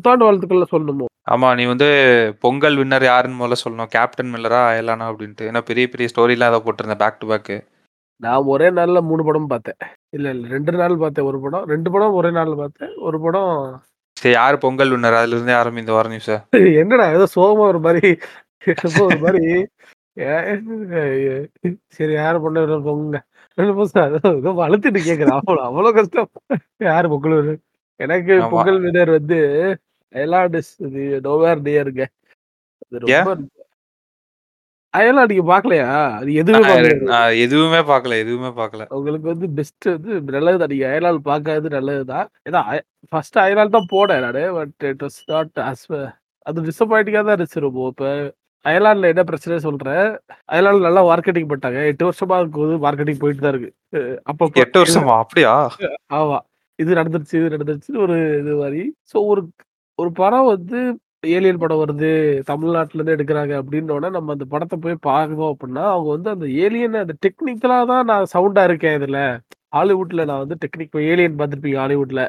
புத்தாண்டு வாழ்த்துக்கள்ல சொல்லணுமோ? ஆமா. நீ வந்து பொங்கல் வின்னர் யாருன்னு முதல்ல சொல்லணும். கேப்டன் மில்லரா, அயலானா அப்படின்ட்டு. ஏன்னா பெரிய பெரிய ஸ்டோரிலாம் ஏதோ போட்டிருந்தேன் பேக் டு பேக். நான் ஒரே நாள்ல 3 படம் பார்த்தேன். இல்ல, இல்ல 2 நாள் பார்த்தேன் 1 படம். 2 படம் ஒரே நாள்ல பார்த்தேன். 1 படம் சரி யாரு பொங்கல் வின்னர்? அதுலருந்தே ஆரம்பி இந்த வார நியூஸ. என்னடா ஏதோ சோகமா ஒரு என்னமோ ஒரு ஏ சரி யாரு பொண்ணு பொங்குங்க. ஏதோ அழுத்திட்டு கேட்கிறேன். அவ்வளோ அவ்வளோ கஷ்டம். யாரு பொங்கல்? எனக்கு. பொங்கல் வின்னர் வந்து அயர்லாண்ட் இஸ் இது நோவேர் நியர்ங்க. அது? ரொம்ப அயர்லாண்ட் நீங்க பார்க்கலையா? அது எதுவுமே எதுவுமே பார்க்கல, எதுவுமே பார்க்கல. உங்களுக்கு வந்து பெஸ்ட் வந்து நல்லது. நீங்க அயர்லாந்து பார்க்காதது நல்லது தான். ஏன்னா ஃபர்ஸ்ட் அயர்லாந்து தான் போனேன் நானு. But it was not as அது டிசப்பாயிண்டிங்கா தான் இருந்துச்சு ரொம்ப. இப்ப அயர்லாந்துல என்ன பிரச்சனை சொல்றேன். அயர்லாந்துல நல்லா மார்க்கெட்டிங் பண்ணிட்டாங்க. 8 வருஷமா வந்து மார்க்கெட்டிங் போயிட்டு தான் இருக்கு. அ அப்பப்ப 8 வருஷமா? அப்படியா? ஆமா. இது நடந்துருச்சு, இது நடந்துருச்சுன்னு ஒரு இது மாரி. ஸோ ஒரு ஒரு படம் வந்து ஏலியன் படம் வருது. தமிழ்நாட்டுலருந்து எடுக்குறாங்க அப்படின்னோனே, நம்ம அந்த படத்த போய் பார்க்கணும் அப்படின்னா, அவங்க வந்து அந்த ஏலியன அந்த டெக்னிக்கலா தான் நான் சவுண்டா இருக்கேன் இதுல. ஹாலிவுட்ல நான் வந்து டெக்னிக் ஏலியன் பார்த்துருப்பீங்க ஹாலிவுட்ல.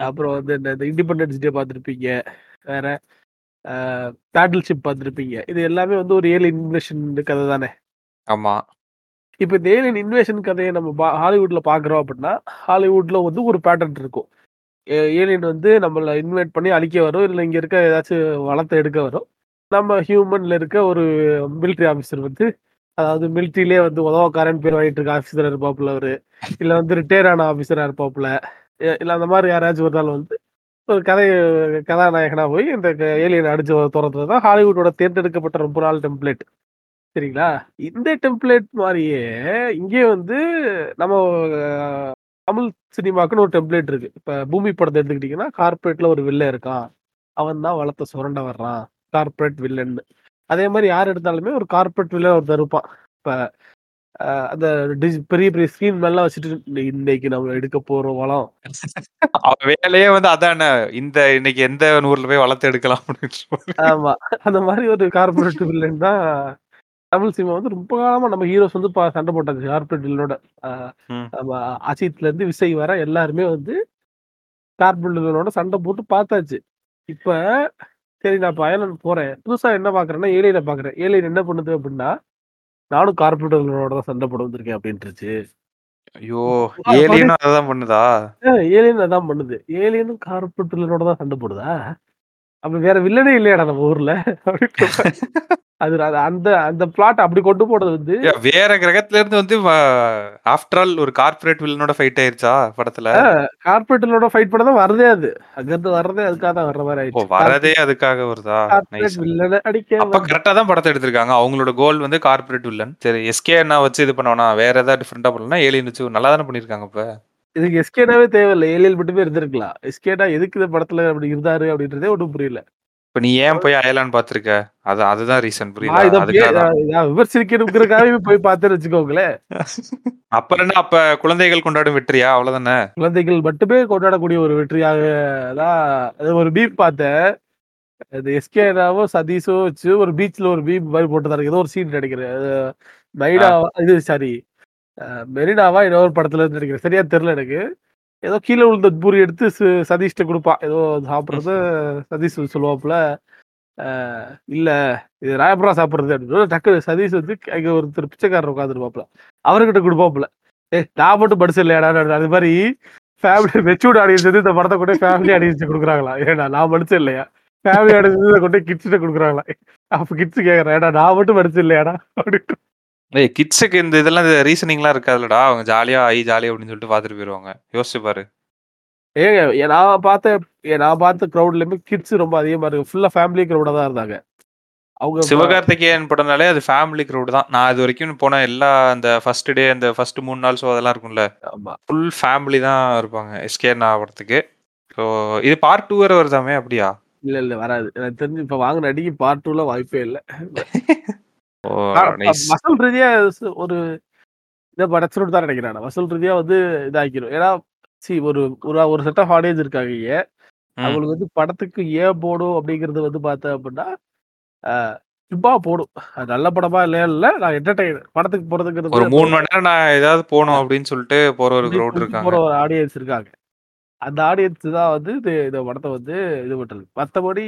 அப்புறம் வந்து இந்த இந்த இண்டிபெண்டன்ஸ் டே பார்த்துருப்பீங்க. வேற பேட்டில் ஷிப் பார்த்துருப்பீங்க. இது எல்லாமே வந்து ஒரு ஏலியன் இன்வேஷன் கதை தானே. ஆமா. இப்ப இந்த ஏலியன் இன்வேஷன் கதைய நம்ம பா ஹாலிவுட்ல பார்க்குறோம் அப்படின்னா, ஹாலிவுட்ல வந்து ஒரு பேட்டர்ன் இருக்கும். ஏ ஏலியன் வந்து நம்மளை இன்வைட் பண்ணி அழிக்க வரும். இல்லை இங்கே இருக்க ஏதாச்சும் வளத்தை எடுக்க வரும். நம்ம ஹியூமன்ல இருக்க ஒரு மிலிட்ரி ஆஃபீஸர் வந்து அதாவது மிலிட்ரியிலே வந்து உதவக்காரன் பேர் வாங்கிட்டு இருக்க ஆஃபீஸராக இருப்பாப்புல அவரு. இல்லை வந்து ரிட்டையர் ஆன ஆஃபீஸராக இருப்பாப்புல. இல்லை அந்த மாதிரி யாராச்சும் ஒரு நாள் வந்து ஒரு கதை கதாநாயகனாக போய் இந்த ஏலியன் அடிச்சு தொரத்துறது தான் ஹாலிவுட்டோட தேர்ந்தெடுக்கப்பட்ட ரொம்ப நாள் டெம்ப்ளேட். சரிங்களா? இந்த டெம்ப்ளேட் மாதிரியே இங்கே வந்து நம்ம தமிழ் சினிமாக்குன்னு ஒரு டெம்ப்ளேட் இருக்கு. இப்ப பூமி படத்த எடுத்துக்கிட்டீங்கன்னா, கார்ப்பரேட்ல ஒரு வில்லன் இருக்கான். அவன் தான் வளத்த சுரண்ட வர்றான். கார்ப்பரேட் வில்லன்னு. அதே மாரி யார் எடுத்தாலுமே ஒரு கார்ப்பரேட் வில்லன் ஒருத்தன் இருப்பான். இப்ப அந்த பெரிய பெரிய ஸ்க்ரீன் மேலலாம் வச்சுட்டு இன்னைக்கு நம்ம எடுக்க போறோம் வளம். வேலையே வந்து அதானே. இந்த இன்னைக்கு எந்த ஊர்ல போய் வளர்த்து எடுக்கலாம் அப்படின்னு. ஆமா. அந்த மாரி ஒரு கார்ப்பரேட் வில்லன் தான் தமிழ் சினிமா வந்து ரொம்ப காலமா நம்ம ஹீரோஸ் வந்து சண்ட போட்டாச்சு கார்ப்பரேட் வில்லனோட. அ ம். நம்ம அஜித்லேருந்து விஜய் வர எல்லாருமே வந்து வில்லனோட சண்ட போட்டு பார்த்தாச்சு. இப்ப சரி நான் இப்ப அயர்லாந்து போறேன். புதுசா என்ன பார்க்குறேன்னா, ஏலியன பார்க்குறேன். ஏலியன் என்ன பண்ணுது அப்படின்னா, நானும் வில்லனோட தான் சண்ட போட வந்திருக்கேன் அப்படின்ருச்சு. ஐயோ! ஏலியனும் பண்ணுதா? ஏலியன் அதான் பண்ணுது. ஏலியனும் கார்ப்பரேட் வில்லனோட தான் சண்ட போடுதா? அப்ப வேற வில்லனே இல்லையாடா நம்ம ஊர்ல? அது அந்த அந்த பிளாட் அப்படி கொண்டு போனது வந்து வேற கிரகத்துல இருந்து வந்து ஆஃப்டர் ஆல் ஒரு கார்ப்பரேட் வில்லனோட ஃபைட் ஆயிருச்சா படத்துல? கார்ப்பரேட் வில்லனோட ஃபைட் பண்ண தான் வரதே அது. அங்கருந்து வர்றதே அதுக்காக தான் வர்ற ஓ! ஆயிடுச்சு. வரதே அதுக்காக வருதா? வில்லன அடிக்க அப்ப வந்த கரெக்ட்டா தான் படத்த எடுத்திருக்காங்க. அவங்களோட கோல் வந்து கார்ப்பரேட் வில்லன். சரி எஸ்கே அண்ணா வச்சு இது பண்ண வேணாம். வேற ஏதாவது டிஃபரெண்ட்டா பண்ணலாம்னா ஏலியன் வச்சு நல்லா தானே பண்ணியிருக்காங்க அப்ப. இதுக்கு எஸ்கேனாவே தேவையில்ல. ஏலியன் மட்டுமே இருந்திருக்கலாம். எஸ்கேனா எதுக்கு இந்த படத்துல அப்படி இருந்தாரு அப்படின்றதே ஒண்ணும் புரியல. இப்ப நீ ஏன் போய் அயர்லாந்து பார்த்திருக்க? அது அதுதான் ரீசன் புரியுதா? இத விமர்சிக்கணுங்கிறதுக்காகவே போய் பார்த்தேன்னு வச்சுக்கோங்களேன். அப்புறம் என்ன அப்ப குழந்தைகள் கொண்டாடும் வெற்றியா? அவ்வளவுதானே. குழந்தைகள் மட்டுமே கொண்டாடக்கூடிய ஒரு வெற்றியாக தான் ஒரு மீம் பார்த்தேன். அது எஸ்கேனாவும், சதீஷும் வச்சு ஒரு பீச்ல ஒரு மீம் மாரி போட்டிருந்தானுங்க. ஏதோ ஒரு சீன் நெனைக்கிறேன். மைனாவா இது சாரி மெரினாவா ஏதோ ஒரு படத்துல இருந்து நெனைக்கிறேன். சரியா தெரியல எனக்கு. ஏதோ கீழ விழுந்த பூரி எடுத்து ச சதீஷ்ட்ட குடுப்பான். ஏதோ சாப்பிடுறத சதீஷ் சொல்லுவாப்புல. இல்ல இது எப்புட்றா சாப்பிடுறது அப்படின்னு டக்குனு சதீஷ் வந்து அங்க ஒருத்தர் பிச்சைக்காரர் உட்கார்ந்துருப்பாப்புல. அவர்கிட்ட குடுப்பாப்புல. ஏய் நான் மட்டும் படிச்சேன் இல்லையாடா அது மாரி ஃபேமிலி மெச்சூர்ட் ஆடியன்ஸ் வந்து இந்த படத்த கொண்டு ஃபேமிலி ஆடியன்ஸ்க்கு குடுக்குறாங்களாம். ஏன்டா நான் படிச்சேன் இல்லையா? ஃபேமிலி ஆடியன்ஸ் கொண்டு போய் கிட்ஸ்ட்ட குடுக்குறாங்களாம். அப்ப கிட்ஸ் கேட்கறான். ஏன்டா நான் மட்டும் படிச்சேன் இல்லையாடா? அப்படின்ட்டு. ஏய் கிட்ஸுக்கு இந்த இதெல்லாம் ரீசனிங்லாம் இருக்காதுல்லடா. அவங்க ஜாலியா ஐ ஜாலி அப்படின்னு சொல்லிட்டு பார்த்துட்டு போயிருவாங்க. யோசிச்சு பாரு. ஏங்க எ நான் பார்த்த எ நான் பார்த்த கிரவுட்லயுமே கிட்ஸ் ரொம்ப அதிகமா இருக்கு. ஃபுல்லா ஃபேமிலி கிரவுடா தான் இருந்தாங்க. அவங்க சிவகார்த்திகேயன் படம்னாலே அது ஃபேமிலி கிரவுட் தான். நான் இதுவரைக்கும் போன எல்லா அந்த ஃபர்ஸ்ட் டே அந்த ஃபர்ஸ்ட் 3 நாள் ஷோ அதெல்லாம் இருக்கும்ல. ஆமா. ஃபுல் ஃபேமிலி தான் இருப்பாங்க. எஸ்கே அண்ணா படத்துக்கு. ஸோ இது பார்ட் 2 வேற வருதாமே அப்படியா? இல்ல, இல்ல வராது. எனக்கு தெரிஞ்சு இப்ப வாங்குன அடிக்கு பார்ட் 2ல வாய்ப்பே இல்ல. வசூல் ரீதியா ஒரு இத படைச்சிரும்னு தான் நெனைக்கிறேன் நான். வசூல் ரீதியா வந்து இதாக்கிரும். ஏன்னா சி ஒரு ஒரு ஒரு செட் ஆஃப் ஆடியன்ஸ் இருக்காங்க. அவங்களுக்கு வந்து படத்துக்கு ஏன் போடும் அப்படிங்கிறது வந்து பார்த்தேன் அப்படின்னா, சும்மா போடும். அது நல்ல படமா இல்லையா இல்ல. நான் என்டர்டெயின் படத்துக்கு போறதுங்கிறது ஒரு 3 மணி நேரம் நான் ஏதாவது போணும் அப்படின்னு சொல்லிட்டு போற ஒரு சொல்லிட்டு இருக்காங்க. போற ஒரு ஆடியன்ஸ் இருக்காங்க. அந்த ஆடியன்ஸ் தான் வந்து இது இந்த படத்த வந்து இது பண்றது. மத்தபடி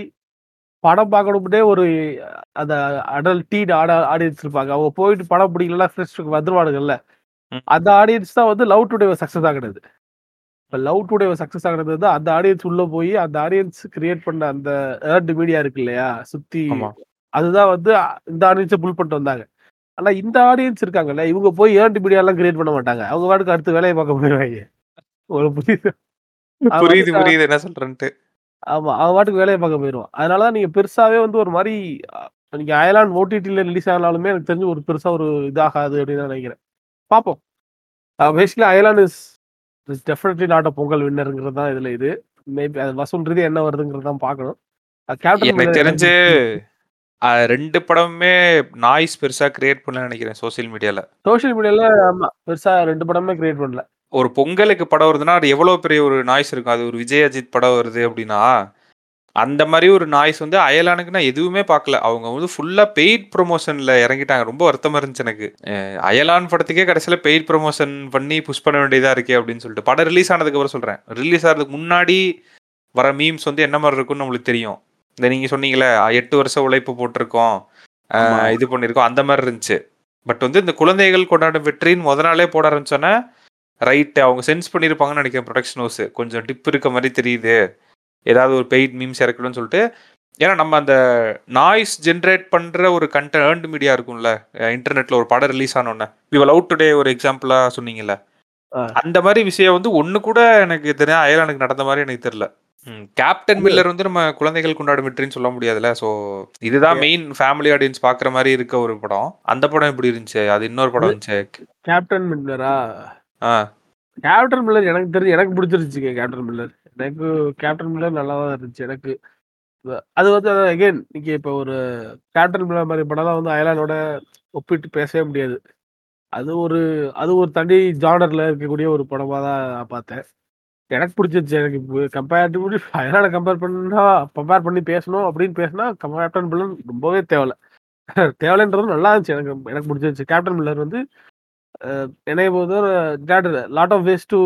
படம் பார்க்கணும்னே ஒரு அந்த அடல்ட் டீன் ஆட ஆடியன்ஸ் இருப்பாங்க. அவங்க போயிட்டு படம் பிடிக்கலன்னா ஃப்ரெண்ட்ஸ் வந்துருவானுங்கல்ல. அந்த ஆடியன்ஸ் தான் வந்து லவ் டுடே சக்சஸ் ஆகுனது. இப்ப லவ் டுடே சக்சஸ் ஆகுனது வந்து அந்த ஆடியன்ஸ் உள்ள போய் அந்த ஆடியன்ஸ் கிரியேட் பண்ண அந்த ஏர்ன்ட் மீடியா இருக்கு இல்லையா? சுத்தி ஆமா. அதுதான் வந்து இந்த ஆடியன்ஸ புல் பண்ணிட்டு வந்தாங்க. ஆனா இந்த ஆடியன்ஸ் இருக்காங்கல்ல, இவங்க போய் ஏர்ன்ட் மீடியாலாம் கிரியேட் பண்ண மாட்டாங்க. அவங்க பாட்டுக்கு அடுத்து வேலைய பார்க்க போயிருவாய்ங்க. உங்களுக்கு புரியுதா? புரியுது, புரியுது என்ன சொல்றேன்ட்டு. ஆமா. அவன் பாட்டுக்கு வேலைய பார்க்க போயிருவான். அதனால தான் நீங்க பெருசாவே வந்து ஒரு அ நீங்க அயலான் ஓடிடில ரிலீஸ் ஆனாலுமே எனக்கு தெரிஞ்சு ஒரு பெருசா ஒரு இதாகாது அப்படின்னு தான் நினைக்கிறேன். பார்ப்போம். Basically Ayalaan is is definitely not a Pongal வின்னர்ங்கிறது தான் இதுல இது. மேபி அது வசூல் ரீதியா என்ன வருதுங்கிறது தான் பார்க்கணும். எனக்கு தெரிஞ்சு 2 படமுமே நாய்ஸ் பெருசா கிரியேட் பண்ணலன்னு நெனைக்கிறேன் சோசியல் மீடியால. சோசியல் மீடியால ஆமா. பெருசா 2 படமுமே கிரியேட் பண்ணல. ஒரு பொங்கலுக்கு படம் வருதுன்னா, அது எவ்வளோ பெரிய ஒரு நாய்ஸ் இருக்கும். அது ஒரு விஜய், அஜித் படம் வருது அப்டின்னா, அந்த மாரி ஒரு நாய்ஸ் வந்து அயலானுக்கு நான் எதுவுமே பார்க்கல. அவங்க வந்து ஃபுல்லா பெய்ட் ப்ரமோஷன்ல இறங்கிட்டாங்க. ரொம்ப வருத்தமா இருந்துச்சு எனக்கு. அயலான் படத்துக்கே கடைசியில பெய்ட் ப்ரமோஷன் பண்ணி புஷ் பண்ண வேண்டியதா இருக்கே அப்டின்னு சொல்லிட்டு. படம் ரிலீஸ் ஆனதுக்கு அப்புறம் சொல்றேன். ரிலீஸ் ஆறதுக்கு முன்னாடி வர மீம்ஸ் வந்து என்ன மாரி இருக்கும்னு நம்மளுக்கு தெரியும். இந்த நீங்க சொன்னீங்கல்ல 8 வருஷம் உழைப்பு போட்டிருக்கோம். இது பண்ணியிருக்கோம். அந்த மாரி இருந்துச்சு. பட் வந்து இந்த குழந்தைகள் கொண்டாடும் வெற்றின்னு மொத நாளே போட ஆரம்பிச்சோனே, ரைட் அவங்க சென்ஸ் பண்ணியிருப்பாங்கன்னு நெனைக்கிறேன் புரொடக்ஷன் ஹவுஸ். கொஞ்சம் டிப் இருக்க மாரி தெரியுது. ஏதாவது ஒரு பெய்ட் மீம்ஸ் இறக்கணும்னு சொல்லிட்டு. ஏன்னா நம்ம அந்த நாய்ஸ் ஜெனரேட் பண்ற ஒரு கன்டென்ட் ஏர்ன்ட் மீடியா இருக்கும்ல. அ இன்டர்நெட்ல ஒரு படம் ரிலீஸ் ஆனோனே. வி வர் லவ் டுடே ஒரு எக்ஸாம்பிளா சொன்னீங்கல்ல. அந்த மாரி விஷயம் வந்து ஒண்ணு கூட எனக்கு தெரியா அயலானுக்கு நடந்த மாரி எனக்கு தெரியல. ம். கேப்டன் மில்லர் வந்து நம்ம குழந்தைகள் கொண்டாடும் வெற்றின்னு சொல்ல முடியாதுல்ல. ஸோ இதுதான் மெயின் ஃபேமிலி ஆடியன்ஸ் பார்க்குற மாரி இருக்க ஒரு படம். அந்த படம் எப்படி இருந்துச்சு? அது இன்னொரு படம் இருந்துச்சே. கேப்டன் மில்லரா? கேப்டன் மில்லர் எனக்கு தெரிஞ்சு எனக்கு பிடிச்சிருந்துச்சுங்க கேப்டன் மில்லர். எனக்கு கேப்டன் மில்லர் நல்லா தான் இருந்துச்சு. எனக்கு அது வந்து அகைன் நீங்க இப்போ ஒரு கேப்டன் மில்லர் மாதிரி படம்லாம் வந்து அயலானோட ஒப்பிட்டு பேசவே முடியாது. அது ஒரு அது ஒரு தனி ஜானர்ல இருக்கக்கூடிய ஒரு படமாக தான் நான் பார்த்தேன். எனக்கு பிடிச்சிருச்சு எனக்கு கம்பேரிட்டிவ்லி அயலான கம்பேர் பண்ணா கம்பேர் பண்ணி பேசணும் அப்படின்னு பேசினா கேப்டன் மில்லர் ரொம்பவே தேவை தேவலன்றது நல்லா இருந்துச்சு. எனக்கு எனக்கு பிடிச்சிருச்சு கேப்டன் மில்லர் வந்து என்னைய பொறுத்தவர lot of ways to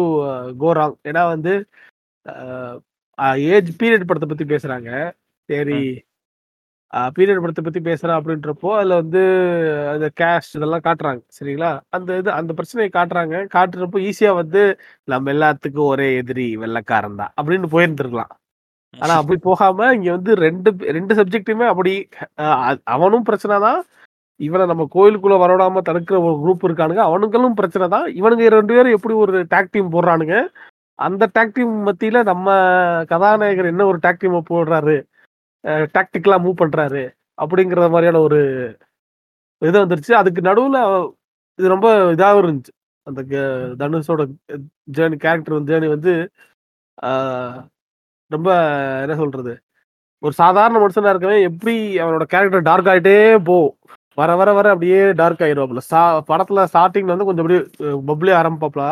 go wrong. ஏன்னா வந்து ஏஜ் பீரியட் படத்த பத்தி பேசுறாங்க. சரி பீரியட் படத்த பத்தி பேசுறேன் அப்படின்றப்போ, அதுல வந்து அந்த கேஸ்ட் இதெல்லாம் காட்டுறாங்க. சரிங்களா? அந்த இது அந்த பிரச்சனைய காட்டுறாங்க. காட்டுறப்போ ஈஸியா வந்து நம்ம எல்லாத்துக்கும் ஒரே எதிரி வெள்ளைக்காரன் தான் அப்படின்னு போயிருந்திருக்கலாம். ஆனா அப்படி போகாம இங்க வந்து 2 2 சப்ஜெக்ட்டுமே அப்படி அவனும் பிரச்சனை தான். இவனை நம்ம கோயிலுக்குள்ள வரவிடாம தடுக்கிற ஒரு குரூப் இருக்கானுங்க. அவனுங்களும் பிரச்சனை தான். இவனுங்க ரெண்டு பேரும் எப்படி ஒரு டாக் டீம் போடுறானுங்க. அந்த டாக் டீம் மத்தியில நம்ம கதாநாயகர் என்ன ஒரு டாக் டீம் போடுறாரு. டாக்டிக்கலா மூவ் பண்றாரு. அப்படிங்கிற மாதிரியான ஒரு இது வந்துருச்சு. அதுக்கு நடுவுல இது ரொம்ப இதாகவும் இருந்துச்சு. அந்த க தனுஷோட ஜேர்னி கேரக்டர் ஜேர்னி வந்து ரொம்ப என்ன சொல்றது? ஒரு சாதாரண மனுஷனா இருக்கவே எப்படி அவனோட கேரக்டர் டார்க் ஆயிட்டே போகும். வர வர வர அப்படியே டார்க் ஆயிருவாப்புல. ஸ்டா படத்துல ஸ்டார்ட்டிங்ல வந்து கொஞ்சம் அப்படியே பப்ளி ஆரம்பிப்பாப்ல.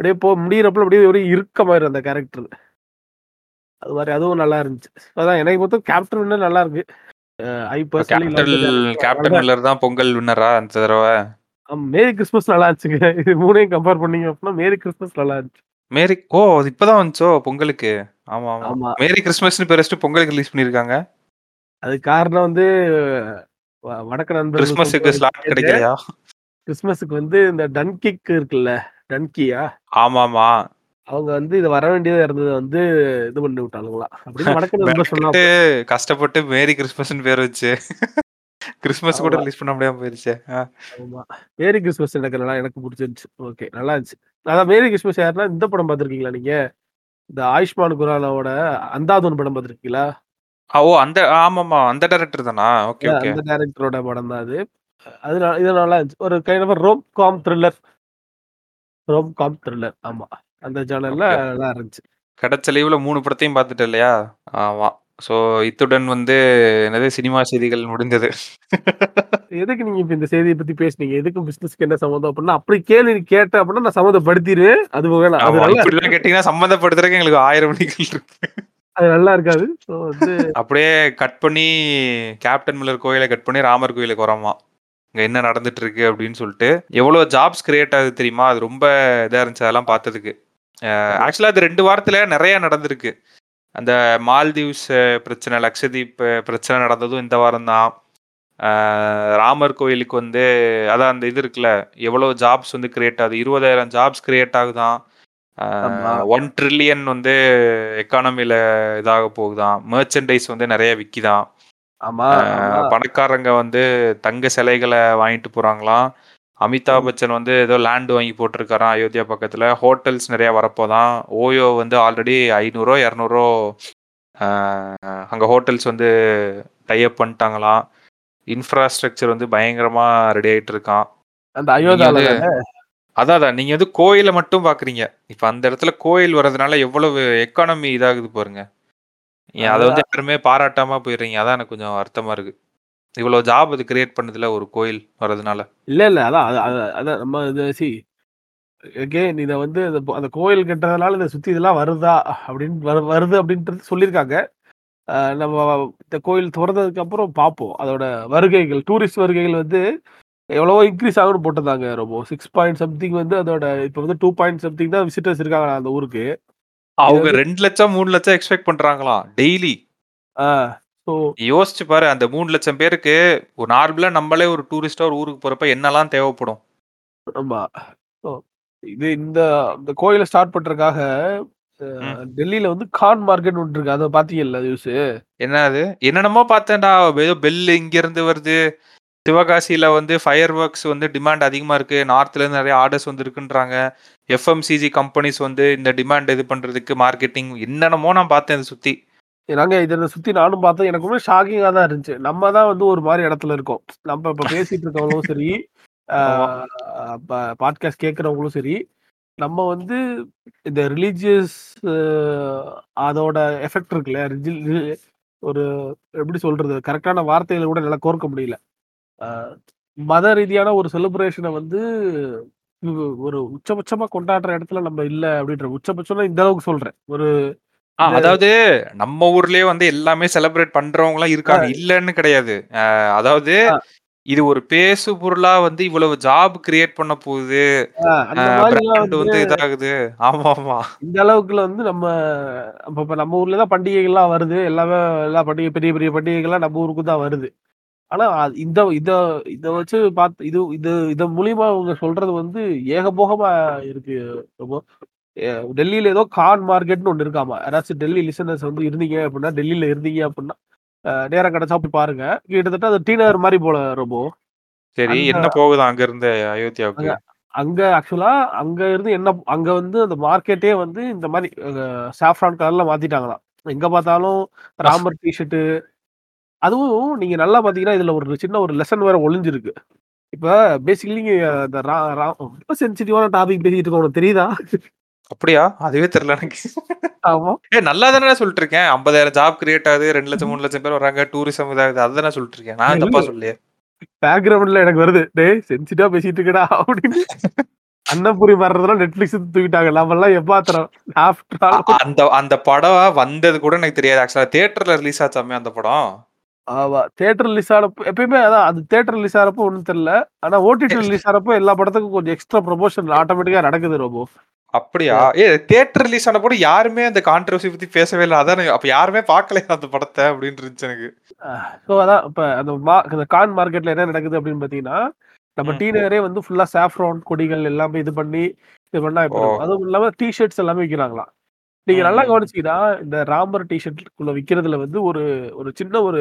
அப்படியே போ முடியிறப்பல அப்படியே ஒரு இறுக்கமாயிரும் அந்த கேரக்டர். அது மாரி அதுவும் நல்லா இருந்துச்சு. அதான் எனக்கு பொறுத்த கேப்டன் வின்னர் நல்லா இருக்கு. கேப்டன் மில்லர் தான் பொங்கல் வின்னரா இந்த தடவ? மேரி கிறிஸ்மஸ் நல்லா இருந்துச்சுங்க. இது 3யும் கம்பேர் பண்ணீங்க அப்படின்னா மேரி கிறிஸ்மஸ் நல்லா இருந்துச்சு. மேரி ஓ! அது இப்ப தான் வந்துச்சோ பொங்கலுக்கு. ஆமா, ஆமா. மேரி கிறிஸ்மஸ்ன்னு பேர் பொங்கலுக்கு ரிலீஸ் பண்ணியிருக்காங்க. அதுக்கு காரணம் வந்து வடக்கு நண்பர்கள் கிறிஸ்மஸுக்கு ஸ்லாட் கிடைக்கலையா? கிறிஸ்மஸுக்கு வந்து இந்த டன்கிக் இருக்குல்ல. டன்கியா? ஆமாமா. அவங்க வந்து இது வர வேண்டியதா இருந்தத வந்து இது பண்ணி விட்டானுங்களாம். அப்படின்னு வடக்கு நண்பர். கஷ்டப்பட்டு மேரி கிறிஸ்மஸ்ன்னு பேர் வச்சு கிறிஸ்மஸ் கூட. ரிலீஸ் பண்ண முடியாம போயிருச்சே. ஆமா. மேரி கிறிஸ்மஸ் எனக்கு நல்லா எனக்கு புடிச்சிருந்துச்சு. ஓகே. நல்லா இருந்துச்சு. அதான் மேரி கிறிஸ்மஸ் யாருன்னா இந்த படம் பார்த்துருக்கீங்களா நீங்க? இந்த ஆயுஷ்மான் குரானாவோட அந்தாதுன் படம் பார்த்துருக்கீங்களா? ஓ! அந்த ஆமாமா. அந்த டைரக்டர் தானா? Okay, okay. அந்த டைரக்டரோட படம் தான் அது. நல்லா இருந்துச்சு. ஒரு kind of rom com thriller. Rom com thriller. ஆமா. அந்த ஜானர்ல. நல்லா இருந்துச்சு. கிடைச்ச லீவ்ல 3 படத்தையும் பார்த்துட்ட இல்லையா? ஆமா. ஸோ இத்துடன் வந்து என்னது சினிமா செய்திகள் முடிந்தது. எதுக்கு நீங்க இப்ப இந்த செய்திய பத்தி பேசுனீங்க? எதுக்கும் பிசினஸ்க்கு என்ன சம்மந்தம் அப்படின்னா, அப்படி கேள்வி நீ கேட்ட அப்படின்னா நான் சம்மந்தப்படுத்திருவேன். அது வேணாம். கேட்டீங்கன்னா சம்மந்தப்படுத்துறதுக்கு எங்களுக்கு 1000 வழிகள் இருக்கு. அது நல்லா இருக்காது. ஸோ வந்து அப்படியே கட் பண்ணி கேப்டன் மில்லர் கோயிலை கட் பண்ணி ராமர் கோயிலுக்கு வரோமா. இங்கே என்ன நடந்துட்டு இருக்கு அப்படின்னு சொல்லிட்டு, எவ்வளோ ஜாப்ஸ் கிரியேட் ஆகுது தெரியுமா? அது ரொம்ப இதாக இருந்துச்சு அதெல்லாம் பார்த்ததுக்கு. ஆக்சுவலாக அது ரெண்டு வாரத்தில் நிறையா நடந்திருக்கு அந்த மால்தீவ்ஸ் பிரச்சனை லக்ஷதீப் பிரச்சனை நடந்ததும் இந்த வாரம் தான் ராமர் கோயிலுக்கு வந்து அதான் அந்த இது இருக்குல்ல எவ்வளோ ஜாப்ஸ் வந்து கிரியேட் ஆகுது இருபதாயிரம் ஜாப்ஸ் கிரியேட் ஆகுதான் ஒன் ட்ரில்லியன் வந்து எக்கானமில இதாக போகுதான் மெர்ச்சன்டைஸ் வந்து நிறைய விக்கிதான் ஆமா பணக்காரங்க வந்து தங்க சிலைகளை வாங்கிட்டு போறாங்களாம். அமிதாப் பச்சன் வந்து ஏதோ லேண்ட் வாங்கி போட்டிருக்காராம் அயோத்தியா பக்கத்துல. ஹோட்டல்ஸ் நிறைய வரப்போதான் ஓயோ வந்து ஆல்ரெடி ஐநூறோ இரநூறோ அங்க ஹோட்டல்ஸ் வந்து டைப் பண்ணிட்டாங்களாம். இன்ஃப்ராஸ்ட்ரக்சர் வந்து பயங்கரமா ரெடி ஆயிட்டு இருக்கான் அந்த தானே? அதான் அதான் நீங்க வந்து கோயிலை மட்டும் பாக்குறீங்க. இப்ப அந்த இடத்துல கோயில் வர்றதுனால எவ்வளவு எக்கானமி இதாகுது பாருங்க. அதை வந்து யாருமே பாராட்டாம போயிடுறீங்க. அதான் எனக்கு கொஞ்சம் வருத்தமா இருக்கு. இவ்வளவு ஜாப் அது கிரியேட் பண்ணதுல ஒரு கோயில் வர்றதுனால. இல்ல இல்ல அதான் அது- அது- அதான் நம்ம இது சி again இத வந்து அந்த கோயில் கட்டுறதுனால இதை சுத்தி இதெல்லாம் வருதா அப்படின்னு வரு- வருது அப்படின்றது சொல்லியிருக்காங்க. நம்ம இந்த கோயில் திறந்ததுக்கு அப்புறம் பார்ப்போம் அதோட வருகைகள் டூரிஸ்ட் வருகைகள் வந்து எவ்வளவோ இன்க்ரீஸ் ஆகும்னு போட்டிருந்தாங்க ரொம்ப. சிக்ஸ் பாயிண்ட் சம்திங் வந்து அதோட இப்போ வந்து டூ பாயிண்ட் சம்திங் தான் விசிட்டர்ஸ் இருக்காங்க அந்த ஊருக்கு. அவங்க ரெண்டு லட்சம் மூணு லட்சம் எக்ஸ்பெக்ட் பண்றாங்களாம் டெய்லி யோசிச்சு பாரு அந்த மூணு லட்சம் பேருக்கு ஒரு நார்மலா நம்மளே ஒரு டூரிஸ்டா ஒரு ஊருக்கு போறப்ப என்னெல்லாம் தேவைப்படும்? ஆமா. இது இந்த இந்த கோயிலை ஸ்டார்ட் பண்றதுக்காக. டெல்லியில வந்து கான் மார்க்கெட் ஒன்று இருக்கு. அதை பாத்தீங்கல்ல யூஸ்? என்ன அது என்னென்னமோ பார்த்தேன்டா. ஏதோ பெல் இங்க இருந்து வருது. சிவகாசியில வந்து ஃபயர் ஒர்க்ஸ் வந்து டிமாண்ட் அதிகமா இருக்கு. நார்த்ல இருந்து நிறைய ஆர்டர்ஸ் வந்து இருக்குன்றாங்க எஃப்எம்சிஜி கம்பெனிஸ் வந்து இந்த டிமாண்ட் இது பண்றதுக்கு மார்க்கெட்டிங் என்னென்னமோ நான் பார்த்தேன் இதை சுத்தி. நாங்க இதை சுத்தி நானும் பார்த்தேன். எனக்கு ரொம்ப ஷாக்கிங்கா தான் இருந்துச்சு. நம்ம தான் வந்து ஒரு மாதிரி இடத்துல இருக்கோம். நம்ம இப்ப பேசிட்டு இருக்கவங்களும் சரி பாட்காஸ்ட் கேட்கறவங்களும் சரி நம்ம வந்து இந்த ரிலீஜியஸ் அதோட எஃபெக்ட் இருக்குல்ல. ஒரு எப்படி சொல்றது? கரெக்டான வார்த்தைகளை கூட நல்லா கோர்க்க முடியல. மத ரீதியான ஒரு செலிப்ரேஷனை வந்து ஒரு உச்சபட்சமா கொண்டாடுற இடத்துல நம்ம இல்ல அப்படின்ற உச்சபட்சம் இந்த அளவுக்கு சொல்றேன். ஒரு அதாவது நம்ம ஊர்லயே வந்து எல்லாமே செலிப்ரேட் பண்றவங்க எல்லாம் இருக்காங்க இல்லன்னு கிடையாது. அதாவது. இது ஒரு பேசு பொருளா வந்து இவ்வளவு ஜாப் கிரியேட் பண்ண போகுது. வந்து இதாகுது. ஆமா ஆமா. இந்த அளவுக்குல வந்து நம்ம இப்ப நம்ம ஊர்ல தான் பண்டிகைகள்லாம் வருது. எல்லாமே எல்லா பண்டிகை பெரிய பெரிய பண்டிகைகள்லாம் நம்ம ஊருக்கு தான் வருது. ஆனா இந்த இத இத வச்சு பார்த்து இது இது இது மூலியமா அவங்க சொல்றது வந்து ஏகபோகமா இருக்கு ரொம்ப டெல்லியில ஏதோ கான் மார்க்கெட்னு ஒண்ணு இருக்காமா யாராச்சும் டெல்லி லிசனர்ஸ் வந்து இருந்தீங்க அப்படின்னா டெல்லியில இருந்தீங்க அப்படின்னா நேரம் கிடைச்சா போய் பாருங்க. கிட்டத்தட்ட அது டி நகர் மாதிரி போல ரொம்ப சரி என்ன போகுது அங்க இருந்து அயோத்தியாவுக்கு? அங்க ஆக்சுவலா அங்க இருந்து என்ன அங்க வந்து அந்த மார்க்கெட்டே வந்து இந்த மாதிரி சாஃப்ரான் கலர்ல மாத்திட்டாங்களாம். எங்க பார்த்தாலும் ராமர் டிஷர்ட் அதுவும் நீங்க நல்லா பாத்தீங்கன்னா இதுல ஒரு சின்ன ஒரு லெசன் வேற ஒளிஞ்சிருக்கு. இப்ப பேசிக்கலி இந்த ரொம்ப சென்சிட்டிவான டாபிக் பேசிட்டு இருக்கோம் உனக்கு தெரியுதா? அப்படியா? அதுவே தெரியல எனக்கு. ஆமா. ஏ நல்லா தானே சொல்லிட்டு இருக்கேன் ஐம்பதாயிரம் ஜாப் கிரியேட் ஆகுது ரெண்டு லட்சம் மூணு லட்சம் பேர் வராங்க டூரிசம் இதாகுது அதுதானே சொல்லிட்டு இருக்கேன் நான் தப்பா சொல்லியே பேக்ரவுண்ட்ல எனக்கு வருது. டேய் சென்சிட்டிவா பேசிட்டு இருக்கடா அப்படின்னு. அன்னபுரி வர்றதெல்லாம் நெட்ஃபிளிக்ஸ் தூக்கிட்டாங்க. நம்ம எல்லாம் எப்பாத்திரம் ஆஃப்டர் அந்த அந்த படம் வந்தது கூட எனக்கு தெரியாது. ஆக்சுவலா தியேட்டர்ல ரிலீஸ் ஆச்சாமே அந்த படம். ஆமா. தியேட்டர் ரிலீஸ் ஆனப்போ எப்பயுமே அதான் அது தியேட்டர் ரிலீஸ் ஆறப்போ ஒண்ணும் தெரியல. ஆனா ஓடிடி ரிலீஸ் ஆறப்போ எல்லா படத்துக்கும் கொஞ்சம் எக்ஸ்ட்ரா ப்ரொமோஷன் ஆட்டோமேட்டிக்கா நடக்குது ரொம்ப. அப்படியா? ஏ தியேட்டர் ரிலீஸ் ஆன போது யாருமே அந்த கான்ட்ரவர்சி பத்தி பேசவே இல்லை. அதான் அப்ப யாருமே பார்க்கலையா அந்த படத்தை அப்படின்னு இருந்துச்சு எனக்கு. ஸோ அதான் இப்ப அந்த கான் மார்க்கெட்ல என்ன நடக்குது அப்படின்னு பாத்தீங்கன்னா நம்ம ம். டீ நகரே வந்து ஃபுல்லா சாஃப்ரான் கொடிகள் எல்லாமே இது பண்ணி இது பண்ணா. அதுவும் இல்லாம டி ஷர்ட்ஸ் எல்லாமே விக்கிறாங்களாம். நீங்க நல்லா. கவனிச்சீங்கன்னா இந்த ராமர் டி ஷர்ட்குள்ள விக்கிறதுல வந்து ஒரு ஒரு சின்ன ஒரு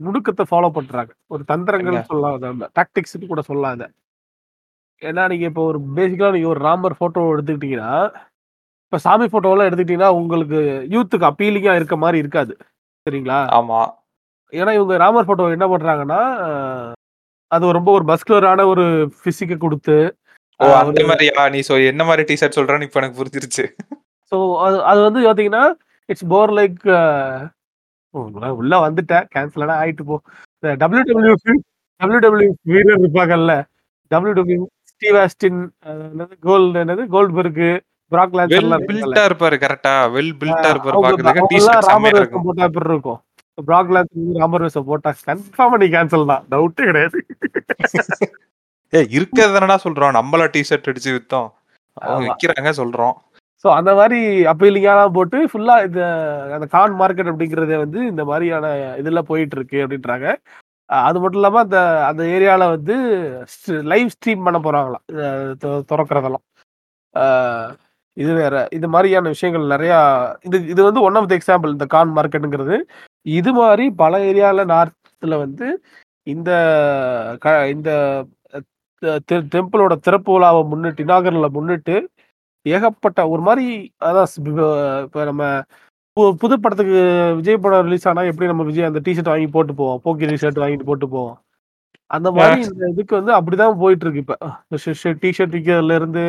நுணுக்கத்தை ஃபாலோ பண்றாங்க. ஒரு தந்திரங்கள்? சொல்லலாம் டாக்டிக்ஸ் கூட சொல்லலாம் இதை ஏன்னா நீங்க இப்போ ஒரு பேசிக்கலா நீங்க ஒரு ராமர் போட்டோ எடுத்துக்கிட்டீங்கன்னா இப்ப சாமி போட்டோலாம் எடுத்துக்கிட்டீங்கன்னா உங்களுக்கு யூத்துக்கு அப்பீலிங்கா இருக்க மாதிரி இருக்காது. சரிங்களா? ஆமா. ஏன்னா இவங்க ராமர் போட்டோ என்ன பண்றாங்கன்னா அது ரொம்ப ஒரு மஸ்குலரான ஒரு பிசிக்க கொடுத்து ஓ அந்த மாதிரியா? நீ சொல் என்ன மாதிரி டிஷர்ட் சொல்றன்னு இப்ப எனக்கு புரிஞ்சிருச்சு. ஸோ அது அது வந்து பார்த்தீங்கன்னா இட்ஸ் போர் லைக் உள்ள வந்துட்டேன். கேன்சல் ஆயிட்டு போ. டபிள்யூ டபிள்யூ டபிள்யூ டபிள்யூ வீரர் இருப்பாங்கல்ல. டபிள்யூ டபிள்யூ ஸ்டீவ் ஆஸ்டின் என்னது கோல்டு என்னது கோல்ட்பர்க் பிராக் இருக்காங்கல்ல பில்டா இருப்பாரு கரெக்டா வெல் பில்டா இருப்பாரு பாக்குறதுக்கு டிஷர்ட் ராமர் வேஷம் போட்டா எப்படி இருக்கும். பிராக் லான்சர் ராமர் வேஷம் போட்டா கன்ஃபார்மா நீ கேன்சல் தான். டவுட்டே கிடையாது. ஏ இருக்கிறது தானடா சொல்றோம். நம்மள டிஷர்ட் அடிச்சு வித்தோம். அவங்க. விக்கிறாங்க சொல்றோம். ஸோ அந்த மாதிரி அப்பீலிங்காலாம் போட்டு ஃபுல்லா இந்த அந்த கான் மார்க்கெட் அப்படிங்கறத வந்து இந்த மாதிரியான இதுல போயிட்டு இருக்கு அப்படின்றாங்க அது மட்டும் இல்லாம அந்த அந்த ஏரியால வந்து லைவ் ஸ்ட்ரீம் பண்ண போறாங்களாம். திறக்கிறதெல்லாம். திறக்கறதெல்லாம் இது வேற இது மாதிரியான விஷயங்கள் நிறைய இது இது வந்து ஒன் ஆஃப் த எக்ஸாம்பிள் இந்த கான் மார்க்கெட்டுங்கிறது இது மாதிரி பல ஏரியால நார்த்தில் வந்து இந்த க- இந்த டெம்பிளோட திறப்பு விழாவை முன்னிட்டு இனாகரில் முன்னிட்டு ஏகப்பட்ட ஒரு மாதிரி அதான் இப்ப நம்ம புது படத்துக்கு விஜய் படம் ரிலீஸ் ஆனா எப்படி நம்ம விஜய் அந்த டிஷர்ட் வாங்கி போட்டு போவோம்? போக்கி ஷர்ட் வாங்கிட்டு போட்டு போவோம். அந்த மாதிரி இந்த இதுக்கு வந்து அப்படிதான் போயிட்டு இருக்கு இப்ப டிஷர்ட் விற்கிறதுல இருந்து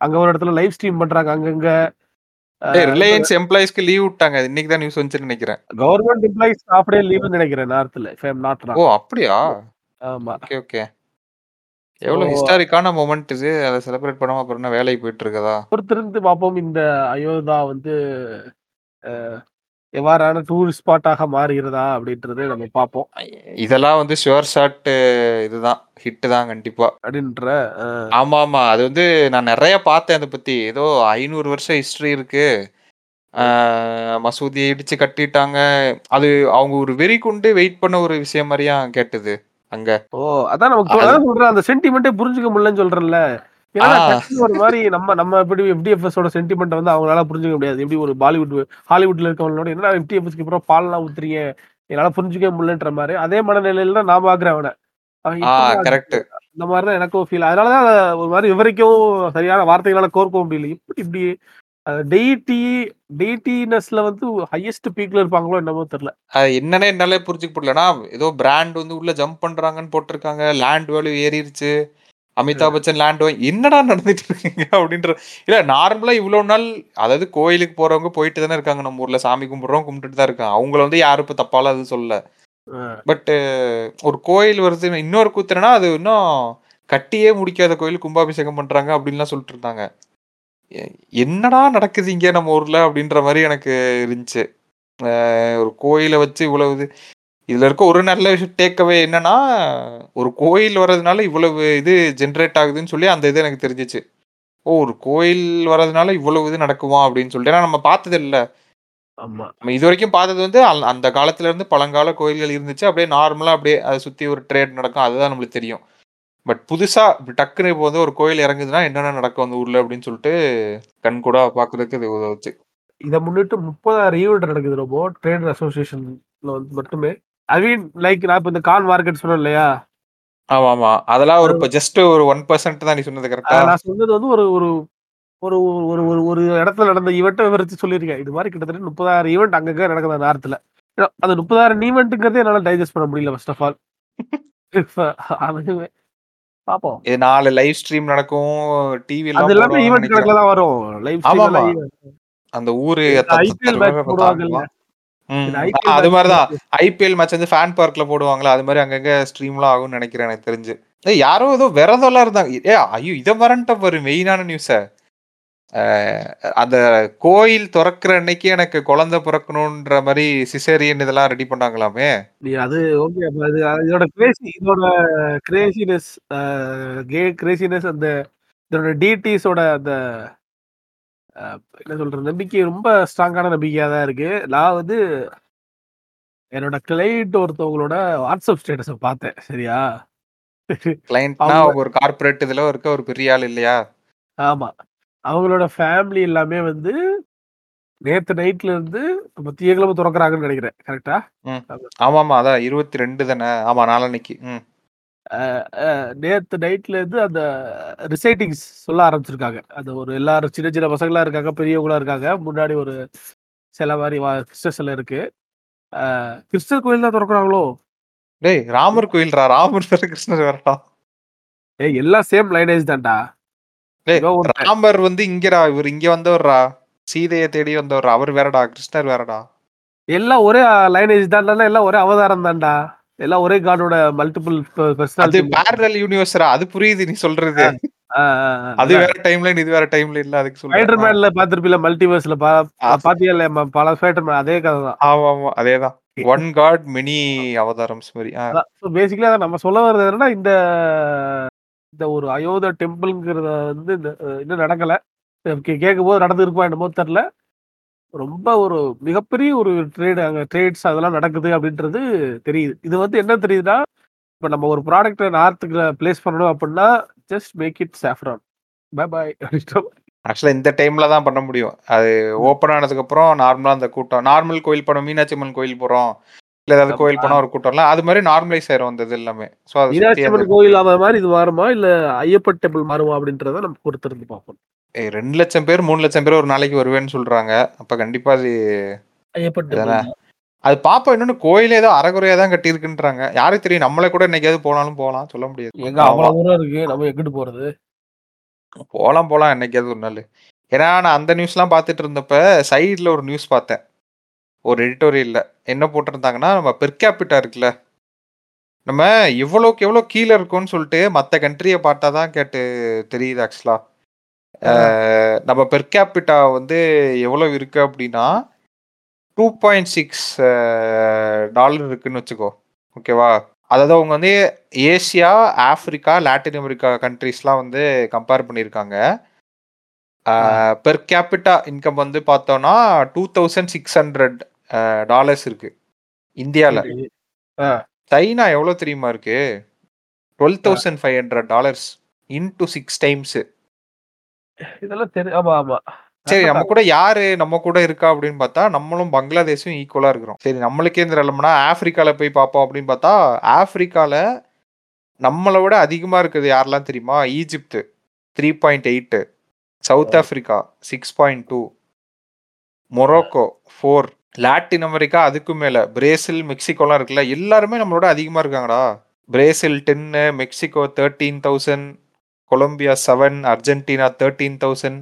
அங்க ஒரு இடத்துல லைவ் ஸ்ட்ரீம் பண்றாங்க அங்கங்க. ரிலையன்ஸ் எம்ப்ளாயிஸ்க்கு லீவ் விட்டாங்க. இன்னைக்கு தான் நியூஸ் வந்துச்சுன்னு நினைக்கிறேன். கவர்மெண்ட் எம்ப்ளாயிஸ் ஹாஃப் டே லீவ்னு நினைக்கிறேன் நார்த்ல நாட் ஓ அப்படியா? ஆமா. ஓகே ஓகே எவ்வளவு ஹிஸ்டாரிக்கான மொமெண்ட் இது. அதை செலிப்ரேட் பண்ணாம அப்புறம் என்ன வேலைக்கு போயிட்டு இருக்கதா பொறுத்திருந்து பார்ப்போம். இந்த அயோதா வந்து எவ்வாறான டூரிஸ்ட் ஸ்பாட்டாக மாறுகிறதா அப்படின்றது நம்ம பார்ப்போம். இதெல்லாம் வந்து ஷுவர் ஷாட் இதுதான். ஹிட் தான் கண்டிப்பா. அப்படின்ற ஆமா ஆமா. அது வந்து நான் நிறைய பார்த்தேன் அதை பத்தி. ஏதோ ஐநூறு வருஷம் ஹிஸ்டரி இருக்கு. மசூதியை இடிச்சு கட்டிட்டாங்க. அது அவங்க ஒரு வெறி கொண்டு வெயிட் பண்ண ஒரு விஷயம் மாதிரியா கேட்டது. அங்க. ஓ அதான் நமக்கு அதான் சொல்றேன் அந்த சென்டிமெண்ட்டே புரிஞ்சுக்க முடியலன்னு சொல்றேன்ல. ஒரு மாதிரி நம்ம நம்ம எப்படி எஃப்டிஎஃப்எஸ் ஓட சென்டிமெண்ட் வந்து அவங்களால புரிஞ்சுக்க முடியாது. எப்படி ஒரு பாலிவுட் ஹாலிவுட்ல இருக்கவங்களோட என்ன எஃப்டிஎஃப்எஸ்க்கு அப்புறம் பால்லாம் ஊத்துறீங்க? என்னால புரிஞ்சுக்க முடியலன்ற மாதிரி. அதே மனநிலையில தான் நான் பாக்குறேன் அவனை. கரெக்ட் இந்த மாதிரி தான் எனக்கும் ஃபீல் அதனாலதான் அதை ஒரு மாதிரி விவரிக்கவும் சரியான வார்த்தைகளால கோர்க்கவும் முடியல. இப்படி இப்படி டெய்டி டெய்டினஸ்ல வந்து ஹையஸ்ட் பீக்ல இருப்பாங்களோ என்னமோ தெரியல. என்னன்னே என்னாலே புரிஞ்சுக்க முடியலனா ஏதோ பிராண்ட் வந்து உள்ள ஜம்ப் பண்றாங்கன்னு போட்டிருக்காங்க. லேண்ட் வேல்யூ ஏறிடுச்சு அமிதாப் பச்சன் லேண்ட் என்னடா நடந்துட்டு இருக்கீங்க? அப்படின்ற இல்ல நார்மலா இவ்வளவு நாள் அதாவது கோயிலுக்கு போறவங்க போயிட்டு தானே இருக்காங்க. நம்ம ஊர்ல சாமி கும்பிடுறவங்க கும்பிட்டுட்டு தான் இருக்காங்க. அவங்கள வந்து யாரும் இப்ப தப்பால அது சொல்லல. பட் ஒரு கோயில் வருது இன்னொரு கூத்துனா அது இன்னும் கட்டியே முடிக்காத கோயில் கும்பாபிஷேகம் பண்றாங்க அப்படின்லாம் சொல்லிட்டு இருந்தாங்க. எ- என்னடா நடக்குது இங்க நம்ம ஊர்ல அப்படின்ற மாதிரி எனக்கு இருந்துச்சு. ஒரு கோயிலை வச்சு இவ்வளவு இது இதுல இருக்க ஒரு நல்ல விஷயம் டேக்அவே என்னன்னா ஒரு கோயில் வர்றதுனால இவ்வளவு இது ஜென்ரேட் ஆகுதுன்னு சொல்லி அந்த இது எனக்கு தெரிஞ்சிச்சு. ஓ ஒரு கோயில் வர்றதுனால இவ்வளவு இது நடக்குமா அப்படின்னு சொல்லிட்டு ஏன்னா நம்ம பார்த்தது இல்ல. ஆமா. நம்ம இது வரைக்கும் பார்த்தது வந்து அந்த- அந்த காலத்துல இருந்து பழங்கால கோயில்கள் இருந்துச்சு. அப்படியே நார்மலா அப்படியே அதை சுத்தி ஒரு ட்ரேட் நடக்கும். அதுதான் நம்மளுக்கு தெரியும். பட் புதுசா இப்படி டக்குன்னு இப்போ வந்து ஒரு கோயில் இறங்குதுன்னா என்னென்ன நடக்கும் அந்த ஊர்ல அப்படின்னு சொல்லிட்டு கண் கூட பாக்குறதுக்கு இது உதவுச்சு இதை. முன்னிட்டு முப்பதாயிரம் ஈவெண்ட் நடக்குது ரொம்ப ட்ரேடர் அசோசியேஷன்ல வந்து மட்டுமே. ஐ மீன் லைக் நான் இப்போ இந்த கான் மார்க்கெட் சொன்னேன் இல்லையா? ஆமா ஆமா அதெல்லாம் ஒரு இப்போ ஜஸ்ட் ஒரு ஒன் பர்சன்ட் தான் நீ சொன்னது கரெக்டா நான் சொன்னது வந்து ஒரு ஒரு ஒரு ஒரு ஒரு ஒரு இடத்துல நடந்த ஈவெண்ட்டை விவரிச்சு சொல்லியிருக்கேன். இது மாதிரி கிட்டத்தட்ட முப்பதாயிரம் ஈவெண்ட் அங்கங்க நடக்குது நார்த்தில் அந்த முப்பதாயிரம் ஈவெண்ட்டுங்கிறதே என்னால் டைஜஸ்ட் பண்ண முடியல ஃபர்ஸ்ட் ஆஃப் ஆல் அதுவே பார்ப்போம் இது நாலு லைவ் ஸ்ட்ரீம் நடக்கும். டிவி அது எல்லாமே ஈவெண்ட் கணக்குல தான் வரும். Live stream. அந்த ஊரு ஐபிஎல் மேட்ச் போடுவாங்கல்ல. அது மாதிரிதான். ஐபிஎல் மேட்ச் வந்து ஃபேன் பார்க்ல போடுவாங்களா அது மாதிரி அங்கங்க ஸ்ட்ரீம்லாம் ஆகும்னு நினைக்கிறேன் எனக்கு தெரிஞ்சு. யாரோ ஏதோ விரதம்லாம் இருந்தாங்க. ஏ ஐயோ இதை மறந்துட்ட பாரு மெயினான நியூஸ அந்த கோயில் திறக்கிற அன்னைக்கு எனக்கு குழந்தை பிறக்கணுன்ற மாதிரி சிசேரியன் இதெல்லாம் ரெடி பண்ணாங்களாமே. அது ஓகே அது இதோட கிரேசி இதோட கிரேசினஸ் கே கிரேசினஸ் அந்த இதோட டிடிஸோட அந்த என்ன சொல்ற நம்பிக்கை ரொம்ப ஸ்ட்ராங்கான நம்பிக்கையா தான் இருக்கு. நான் வந்து என்னோட கிளைண்ட் ஒருத்தவங்களோட வாட்ஸ்அப் ஸ்டேட்டஸை பார்த்தேன் சரியா? கிளைண்ட்னா ஒரு கார்ப்பரேட் இதுல இருக்க ஒரு பெரிய ஆள் இல்லையா? ஆமா. அவங்களோட ஃபேமிலி எல்லாமே வந்து நேத்து நைட்ல இருந்து தியக்கிழமை திறக்கறாங்கன்னு நினைக்கிறேன். கரெக்டா ஆமா ஆமா அதான் இருபத்தி ரெண்டு தானே? ஆமா நாளன்னைக்கு. நேத்து நைட்ல இருந்து அந்த ரிசைட்டிங்ஸ் சொல்ல ஆரம்பிச்சிருக்காங்க. அது ஒரு எல்லாரும் சின்ன சின்ன பசங்களா இருக்காங்க பெரியவங்களா இருக்காங்க. முன்னாடி ஒரு சில மாதிரி கிறிஸ்டர் சிலை இருக்கு. கிறிஸ்டர் கோயில் தான் திறக்கிறாங்களோ? டேய் ராமர் கோயில்ரா? ராமர் கிருஷ்ணர் வேறடா. ஏய் எல்லாம் சேம் லைனேஜ் தான்டா. ராமர் வந்து இங்கடா இவர் இங்க வந்தவர்ரா. சீதையை தேடி வந்தவர் அவர் வேறடா கிருஷ்ணர் வேறடா. எல்லாம் ஒரே லைனேஜ் தான்டா எல்லாம் ஒரே அவதாரம் தான்டா. எல்லாம் ஒரே காடோட மல்டிபிள் அது பர்சனாலிட்டி பேரல் யூனிவர்ஸ்ரா அது புரியுது நீ சொல்றது. அது வேற டைம்லைன் இது வேற டைம்ல இல்ல அதுக்கு ஸ்பைடர் சொல்றேன் மேன்ல பாத்திருப்பீல மல்டிவர்ஸ்ல. பாத்தியா பல ஸ்பைடர் மேன் அதே கதை தான். ஆமா ஆமா அதேதான் ஒன் காட் மெனி அவதாரம்ஸ் மாதிரி பேசிக்கலி நம்ம சொல்ல வர்றது என்னன்னா இந்த இந்த ஒரு அயோதா டெம்பிள்ங்கிறத வந்து இந்த இன்னும் நடக்கல கேட்கும்போது நடந்திருக்குமா என்னமோ தெரியல. ரொம்ப ஒரு மிகப்பெரிய ஒரு ட்ரேட் அங்க ட்ரேட்ஸ் அதெல்லாம் நடக்குது அப்படின்றது தெரியுது. இது வந்து என்ன தெரியுதுன்னா, இப்ப நம்ம ஒரு ப்ராடக்ட்ட நார்த்துக்குள்ள பிளேஸ் பண்ணணும் அப்படின்னா, ஜஸ்ட் மேக் இட் சாஃப்ரான். பை பாய் அப்படின்ற ஆக்சுவலா இந்த டைம்ல தான் பண்ண முடியும். அது ஓப்பன் ஆனதுக்கப்புறம் நார்மலா அந்த கூட்டம் நார்மல் கோயில் போனோம், மீனாட்சி அம்மன் கோயில் போறோம். இல்ல ஏதாவது கோயில். போனா ஒரு கூட்டம்லாம் அது மாரி நார்மலைஸ் ஆயிரும் அந்த இது எல்லாமே. ஸோ அத கோயில் அந்த மாரி இது மாறுமா? இல்ல ஐயப்பன் டெம்பிள் மாறுமா? அப்படின்றத நம்ம பொறுத்திருந்து பார்ப்போம். ஏ 2,00,000 பேர், 3,00,000 பேர் ஒரு நாளைக்கு வருவேன்னு சொல்றாங்க. அப்ப கண்டிப்பா அது ஐயப்பன். அது பாப்போம் இன்னொன்னு கோயிலே ஏதோ அரைகுறையா தான் கட்டியிருக்குன்றாங்க. யாருக்கு தெரியும்? நம்மளே கூட என்னைக்காவது போனாலும் போலாம். சொல்ல முடியாது. எங்க. அவ்வளவு தூரம் இருக்கு. நம்ம எங்கிட்டு போறது? போலாம், போலாம் என்னைக்காவது ஒரு நாளு. ஏன்னா நான் அந்த நியூஸ்லாம் பார்த்துட்டு இருந்தப்ப, சைடுல ஒரு நியூஸ் பார்த்தேன். ஒரு எடிட்டோரியல்ல. என்ன போட்டிருந்தாங்கன்னா, நம்ம பெர் கேப்பிட்டா இருக்குல்ல. நம்ம எவ்வளோக்கு எவ்வளோ கீழ இருக்கோம்னு சொல்லிட்டு மத்த கண்ட்ரிய பார்த்தா தான் கேட்டு தெரியுது ஆக்சுவலா. ஆ. அ நம்ம பெர் வந்து எவ்வளவு இருக்கு அப்படின்னா, 2.6 அ டாலர் இருக்குன்னு வச்சுக்கோ. ஓகேவா? அதாவது அவங்க வந்து ஏசியா, ஆஃப்ரிக்கா, லாட்டின் அமெரிக்கா கண்ட்ரீஸ்லாம் வந்து கம்பேர் பண்ணியிருக்காங்க. பெர் கேப்பிட்டா இன்கம் வந்து பார்த்தோம்னா, 2600 அ டாலர்ஸ் இருக்கு. ஆ. சைனா எவ்வளோ தெரியுமா இருக்கு? ஆ. $12,500 இன்டூ 6 டைம்ஸு. இதெல்லாம் தெரி ஆமா, ஆமா. சரி நம்ம கூட யாரு நம்ம கூட இருக்கா அப்படின்னு பார்த்தா, நம்மளும் பங்களாதேஷும் ஈக்குவலா இருக்கிறோம். சரி நம்மளுக்கே இந்த நிலைமைனா, ஆஃப்ரிக்கால போய் பார்ப்போம் அப்படின்னு பார்த்தா, ஆஃப்ரிக்கால நம்மள விட அதிகமா இருக்கிறது யாரெல்லாம் தெரியுமா? ஈஜிப்து 3.8 சவுத் ஆ. ஆஃப்ரிக்கா 6.2 மொரோக்கோ 4 லாட்டின் அமெரிக்கா அதுக்கும் மேல. பிரேசில், மெக்சிகோலாம் இருக்குல்ல. எல்லாருமே நம்மளோட அதிகமா இருக்காங்கடா. Brazil 10 Mexico 13,000 Colombia seven Argentina 13,000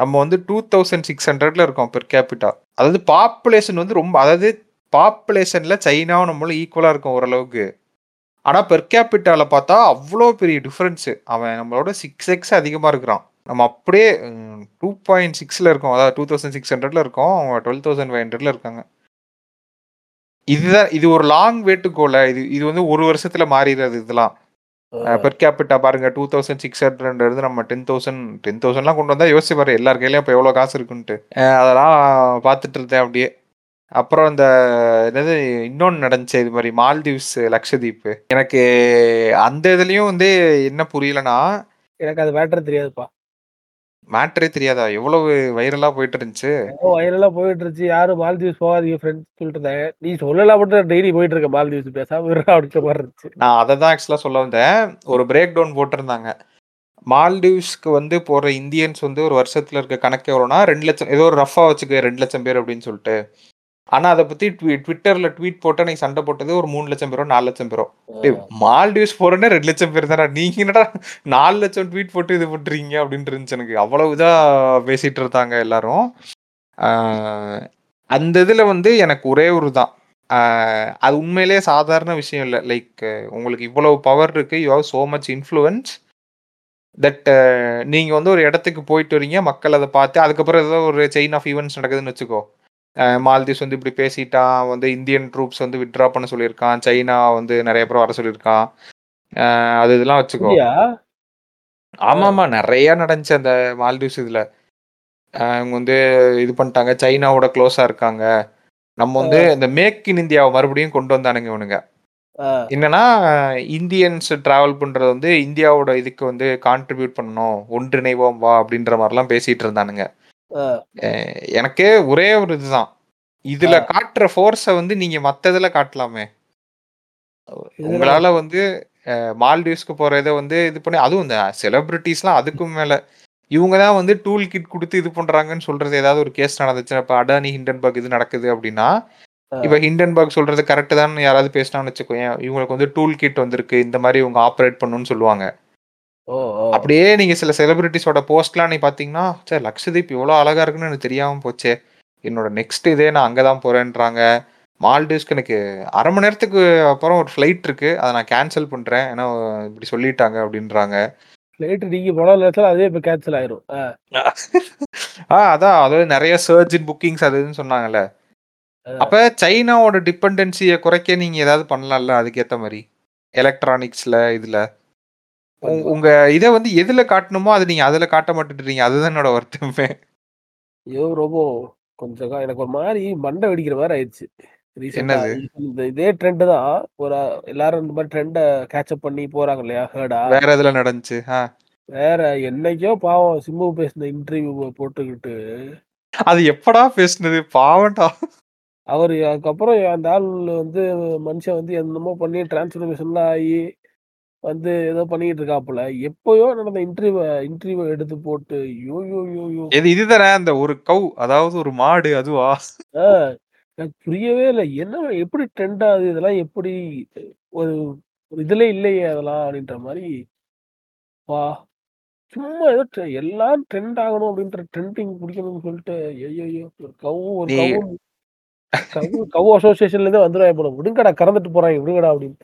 நம்ம வந்து 2,600ல இருக்கோம் பெர் கேப்பிட்டா. அதாவது பாப்புலேஷன் வந்து ரொம்ப அதாவது பாப்புலேஷன்ல சைனாவும் நம்மளும் ஈக்குவலா இருக்கும் ஓரளவுக்கு. ஆனா பெர் கேப்பிட்டால பார்த்தா அவ்வளோ பெரிய டிஃப்ரென்ஸு அவன் நம்மளோட சிக்ஸ் எக்ஸ் அதிகமா இருக்கிறான். நம்ம அப்படியே ம் 2.6ல இருக்கோம். அதாவது 2,600ல இருக்கோம். அவங்க 12,500ல இருக்காங்க. இதுதான் இது ஒரு லாங் வே டூ கோல. இது இது வந்து 1 வருஷத்துல மாறிறாது இதெல்லாம். பெர் கேப்பிட்டா பாருங்க 2,600 இருந்து நம்ம 10,000 10,000லாம் கொண்டு வந்தா யோசிச்சு பாரு எல்லார் கையிலயும் அப்ப எவ்வளோ காசு இருக்குன்ட்டு. அதெல்லாம் பார்த்துட்டு இருந்தேன் அப்படியே. அப்புறம் இந்த என்னது இன்னொன்னு நடந்துச்சே இது மாரி மால்தீவ்ஸ், லக்ஷதீப். எனக்கு அந்த இதுலயும் வந்து என்ன புரியலன்னா எனக்கு அது மேட்டர் தெரியாதுப்பா. மேட்டரே தெரியாதா? எவ்வளவு வைரலா போயிட்டு இருந்துச்சு. வைரலா போயிட்டு இருந்துச்சு. யாரும் மால்தீவ்ஸ் போகாதீங்க ஃப்ரெண்ட்ஸ் சொல்லிட்டு இருந்தாங்க. நீ சொல்லலாம் மட்டும் டெய்லி போயிட்டு இருக்கேன் மால்தீவ்ஸ் பேசாம அப்படின்ற மாரி இருந்துச்சு. நான் அத தான் ஆக்சுவலா சொல்ல வந்தேன். ஒரு பிரேக் டவுன் போட்டிருந்தாங்க. மால்டீவ்ஸ்க்கு வந்து போற இந்தியன்ஸ் வந்து ஒரு வருஷத்துல இருக்க கணக்கு எவ்வளோனா 2,00,000 ஏதோ ஒரு ரஃப்பா வச்சுக்க 2,00,000 பேர் அப்படின்னு சொல்லிட்டு. ஆனா அத பத்தி ட்வி ட்விட்டர்ல ட்வீட் போட்டு அன்னைக்கு சண்டை போட்டது ஒரு 3,00,000 பேரோ, 4,00,000 பேரோ. டேய் ஆ. மால்டீவ்ஸ் போறோன்னே 2,00,000 பேர் தான்டா. நீங்க என்னடா 4,00,000 ட்வீட் போட்டு இது பண்றீங்க அப்படின்னு இருந்துச்சு எனக்கு. அவ்வளவு இதா பேசிட்டு இருந்தாங்க எல்லாரும். அந்த இதுல வந்து எனக்கு ஒரே ஒரு தான். அது உண்மையிலேயே சாதாரண விஷயம் இல்ல. லைக் உங்களுக்கு இவ்வளவு பவர் இருக்கு. You have so much influence. That நீங்க வந்து ஒரு இடத்துக்கு போயிட்டு வரீங்க. மக்கள் அத பார்த்து அதுக்கப்புறம் ஏதோ ஒரு செயின் ஆஃப் ஈவென்ட்ஸ் நடக்குதுன்னு வச்சுக்கோ. மால்தீவ்ஸ் வந்து இப்படி பேசிட்டான். வந்து இந்தியன் ட்ரூப்ஸ் வந்து வித்ட்ரா பண்ண சொல்லியிருக்கான். சைனா வந்து நெறைய பேர வர சொல்லியிருக்கான். அது இதெல்லாம் வச்சுக்கோ. அப்படியா? ஆ. ஆமாமா. நெறைய நடந்துச்சு அந்த மால்தீவ்ஸ் இதுல. அ இவங்க வந்து இது பண்ணிட்டாங்க. சைனாவோட க்ளோஸா இருக்காங்க. நம்ம வந்து. இந்த மேக் இன் இந்தியாவ மறுபடியும் கொண்டு வந்தானுங்க இவனுங்க. என்னன்னா இந்தியன்ஸ் டிராவல் பண்றது வந்து இந்தியாவோட இதுக்கு வந்து கான்ட்ரிபியூட் பண்ணணும். ஒன்றிணைவோம் வா அப்படின்ற மாரிலாம் பேசிட்டு இருந்தானுங்க. எனக்கு ஒரே ஒரு இதுதான். இதுல. காட்டுற ஃபோர்ஸ வந்து நீங்க மத்த இதுல காட்டலாமே. உங்களால வந்து மால்டீவ்ஸ்க்கு போற இத வந்து இது பண்ணி அதுவும் இந்த செலிபிரிட்டீஸ்லாம் அதுக்கும் மேல. இவங்க தான் வந்து டூல் கிட் குடுத்து இது பண்றாங்கன்னு சொல்றது ஏதாவது ஒரு கேஸ் நடந்துச்சுன்னா, இப்ப அடானி, ஹிண்டன்பர்க் இது நடக்குது அப்படின்னா. இப்ப ஹிண்டன்பர்க் சொல்றது கரெக்ட் தான்னு யாராவது பேசினாங்கன்னு வச்சுக்கோயேன். இவங்களுக்கு வந்து டூல் கிட் வந்திருக்கு. இந்த மாரி இவங்க ஆப்பரேட் பண்ணணும்னு சொல்லுவாங்க. அப்படியே நீங்க சில செலிபிரிட்டீஸோட போஸ்ட்லாம் நீ பார்த்தீங்கன்னா, ச்சே லக்ஷதீப் இவ்வளோ அழகா இருக்குன்னு எனக்கு தெரியாம போச்சே. என்னோட நெக்ஸ்ட் இதே நான் அங்க தான் போறேன்றாங்க. மால்டீவ்ஸ்க்கு எனக்கு 1/2 மணி நேரத்துக்கு அப்புறம் ஒரு ஃப்ளைட் இருக்கு. அத நான் கேன்சல் பண்றேன். ஏன்னா இப்படி சொல்லிட்டாங்க அப்படின்றாங்க. ஃப்ளைட் நீங்க போன நேரத்துல அதுவே இப்ப கேன்சல் ஆயிரும். ஆ. அதான் அதாவது நெறைய சர்ஜ் இன் புக்கிங்ஸ் அது இதுன்னு சொன்னாங்கல்ல. அப்ப சைனாவோட டிபெண்டன்சிய குறைக்க நீங்க ஏதாவது பண்ணலாம்ல அதுக்கேத்த மாரி. எலக்ட்ரானிக்ஸ்ல இதுல. உங்க இத வந்து எதுல காட்டணுமோ அது நீங்க அதுல காட்ட மாட்டேன்றீங்க. அதுதான் என்னோட வருத்தமே. ஐயோ ரொம்ப கொஞ்சம் எனக்கு ஒரு மாதிரி மண்டை வெடிக்கிற மாதிரி ஆயிடுச்சு? இந்த இதே ட்ரெண்ட் தான். ஒரு எல்லாரும் இந்த மாதிரி ட்ரெண்டை கேட்சப் பண்ணி போறாங்க இல்லையா ஹேர்டா வேற எதுல நடந்துச்சு. வேற என்னைக்கோ பாவம் சிம்பு பேசின இன்டர்வியூ போட்டுக்கிட்டு. அது எப்படா பேசுனது? பாவம்டா. அவர் அதுக்கப்புறம் அந்த ஆள் வந்து மனுஷன் வந்து என்னமோ பண்ணி டிரான்ஸ்ஃபர்மேஷன்லாம் ஆகி வந்து ஏதோ பண்ணிட்டு இருக்காப்புல. எப்பயோ நடந்த இன்டர்வியூ இன்டர்வியூ எடுத்து போட்டு யோ யோ யோ யோ இது இதுதானே அந்த ஒரு கவ் அதாவது ஒரு மாடு அதுவா? எனக்கு புரியவே இல்லை. என்ன எப்படி ட்ரெண்ட் ஆகுது? இதெல்லாம் எப்படி ஒரு ஒரு இதுல இல்லையே அதெல்லாம் அப்படின்ற மாதிரி. வா சும்மா ஏதோ எல்லாம் ட்ரெண்ட் ஆகணும் அப்படின்ற ட்ரெண்டிங் பிடிக்கணும்னு சொல்லிட்டு ஐயோ ஒரு கவு ஒரு கவு கவு அசோசியேஷன்ல இருந்தே வந்துடுவாங்க போல. விடுங்கடா கறந்துட்டு போறாங்க விடுங்கடா அப்படின்னு.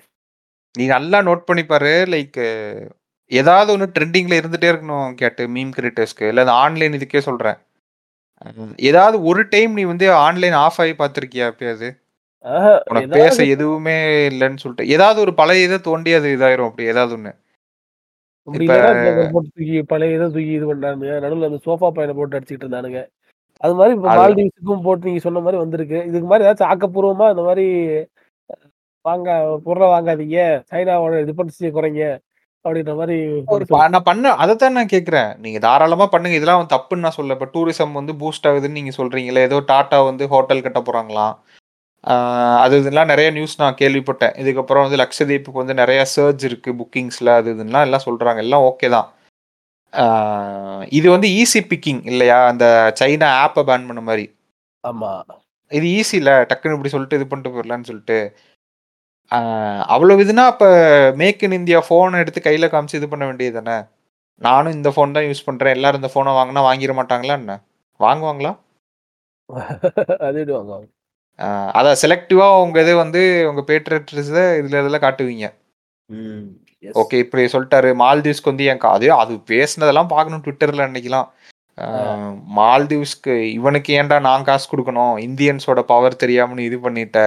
நீ நல்லா நோட் பண்ணி பாரு லைக் ஏதாவது ஒன்று ட்ரெண்டிங்ல இருந்துட்டே இருக்கணும் கேட்டு மீம் கிரியேட்டர்ஸ்க்கு இல்லை அந்த ஆன்லைன் இதுக்கே சொல்றேன். அஹ் ஏதாவது ஒரு டைம் நீ வந்து ஆன்லைன் ஆஃப் ஆகி பார்த்துருக்கியா எப்பயாவது? உனக்கு பேச எதுவுமே இல்லைன்னு சொல்லிட்டு. ஏதாவது ஒரு பழைய இதை தோண்டி அது இதாயிரும் அப்படி ஏதாவது ஒன்று தூக்கி பழைய இதை தூக்கி இது பண்ணானுங்க நடுவில் அந்த சோஃபா பையனை போட்டு அடிச்சிட்டு இருந்தானுங்க. அது மாதிரி இப்போ அது- மால்தீவ்ஸுக்கும் போட்டு நீங்க சொன்ன மாதிரி வந்திருக்கு. இதுக்கு மாதிரி ஏதாச்சும் ஆக்கப்பூர்வமா இந்த மாதிரி வாங்க பொருளை வாங்காதீங்க. சைனாவோட பண்ணி குறைங்க. அப்படின்ற மாதிரி ஒரு நான் பண்ண அதைத்தான் நான் கேட்குறேன் நீங்க தாராளமா பண்ணுங்க. இதெல்லாம் தப்புன்னு நான் சொல்ல இப்போ டூரிசம் வந்து பூஸ்ட் ஆகுதுன்னு நீங்க சொல்றீங்களே. ஏதோ டாட்டா வந்து ஹோட்டல் கட்ட போறாங்களாம். அது இதெல்லாம் நிறைய நியூஸ் நான் கேள்விப்பட்டேன். இதுக்கப்புறம் வந்து லக்ஷதீப்புக்கு வந்து நிறைய சர்ஜ் இருக்கு புக்கிங்ஸ்ல அது இதுலாம் எல்லாம் சொல்றாங்க. எல்லாம் ஓகே தான். இது வந்து ஈஸி பிக்கிங் இல்லையா? அந்த சைனா ஆப்பை பேன் பண்ண மாதிரி. ஆமா. இது ஈஸி இல்ல டக்குன்னு இப்படி சொல்லிட்டு இது பண்ணிட்டு போயிடலான்னு சொல்லிட்டு. ஆஹ் அவ்வளவு இதுனா அப்ப மேக் இன் இந்தியா ஃபோன் எடுத்து கையில காமிச்சு இது பண்ண வேண்டியது தானே? நானும் இந்த ஃபோன் தான் யூஸ் பண்றேன். எல்லாரும் இந்த ஃபோனை வாங்கினா வாங்கிட மாட்டாங்களா என்ன? வாங்குவாங்களா? அது அதான் செலக்டிவா உங்க இது வந்து உங்க பேட்ரட்ஸ் இதுல இதெல்லாம் காட்டுவீங்க. ஓகே இப்படி சொல்லிட்டாரு. மால்தீவ்ஸ்க்கு வந்து என் அது அது பேசுனதெல்லாம் பார்க்கணும் ட்விட்டர்ல அன்னைக்கெல்லாம். மால்தீவ்ஸ்க்கு இவனுக்கு ஏன்டா நான் காசு கொடுக்கணும்? இந்தியன்ஸோட பவர் தெரியாம நீ இது பண்ணிட்ட.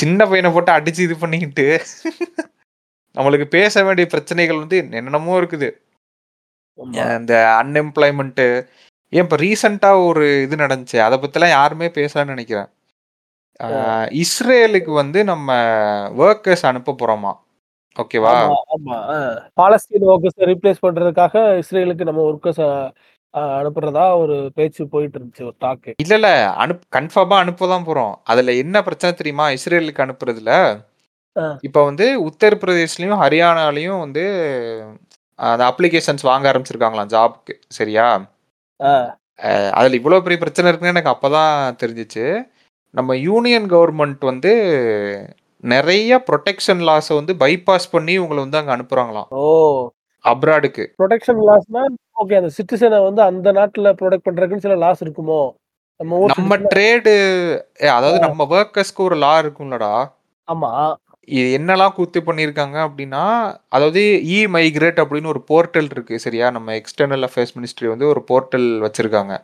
சின்ன பையனை போட்டு அடிச்சு இது பண்ணிக்கிட்டு நம்மளுக்கு பேச வேண்டிய பிரச்சனைகள் வந்து என்னென்னமோ இருக்குது. இந்த அன்எம்ப்ளாய்மெண்ட்டு ஏன் இப்போ ரீசெண்டாக ஒரு இது நடந்துச்சு அதை பற்றிலாம் யாருமே பேசலன்னு நினைக்கிறேன். இஸ்ரேலுக்கு வந்து நம்ம ஒர்க்கர்ஸ் அனுப்ப போகிறோமா ஓகேவா. பாலஸ்தீன் ஒர்க்கர்ஸ் ரீப்ளேஸ் பண்றதுக்காக இஸ்ரேலுக்கு நம்ம ஒர்க்கர்ஸ் அனுப்புறதா ஒரு பேச்சு போயிட்டு இருந்துச்சு ஒரு டாக்கு இல்ல இல்ல அனுப் கன்ஃபார்மா அனுப்ப தான் போறோம். அதுல என்ன பிரச்சனை தெரியுமா? இஸ்ரேலுக்கு அனுப்புறதுல. இப்ப வந்து உத்தரப்பிரதேஷ்லயும் ஹரியானாலையும் வந்து அந்த அப்ளிகேஷன்ஸ் வாங்க ஆரம்பிச்சிருக்காங்களாம் ஜாப்க்கு சரியா? அதுல இவ்வளவு பெரிய பிரச்சனை இருக்குன்னு எனக்கு அப்பதான் தெரிஞ்சிச்சு. நம்ம யூனியன் கவர்மெண்ட் வந்து நிறைய ப்ரொடெக்ஷன் லாஸை வந்து பைபாஸ் பண்ணி உங்களை வந்து அங்க அனுப்புறாங்களாம். ஓ! அப்ராடுக்கு. ப்ரொடெக்ஷன் லாஸ்னா ஓகே அந்த சிட்டிசனை வந்து அந்த நாட்டுல ப்ரொடெக்ட் பண்றதுக்குன்னு சில லாஸ் இருக்குமோ? நம்ம நம்ம ட்ரேடு அதாவது நம்ம ஒர்க்கர்ஸ்க்கு ஒரு லா இருக்கும்லடா. ஆமா. இது என்னெல்லாம் கூத்து பண்ணியிருக்காங்க அப்படின்னா அதாவது இ மைக்ரேட் அப்படின்னு ஒரு போர்ட்டல் இருக்கு சரியா? நம்ம எக்ஸ்டர்னல் அஃபேர்ஸ் மினிஸ்ட்ரி வந்து ஒரு போர்ட்டல் வச்சிருக்காங்க.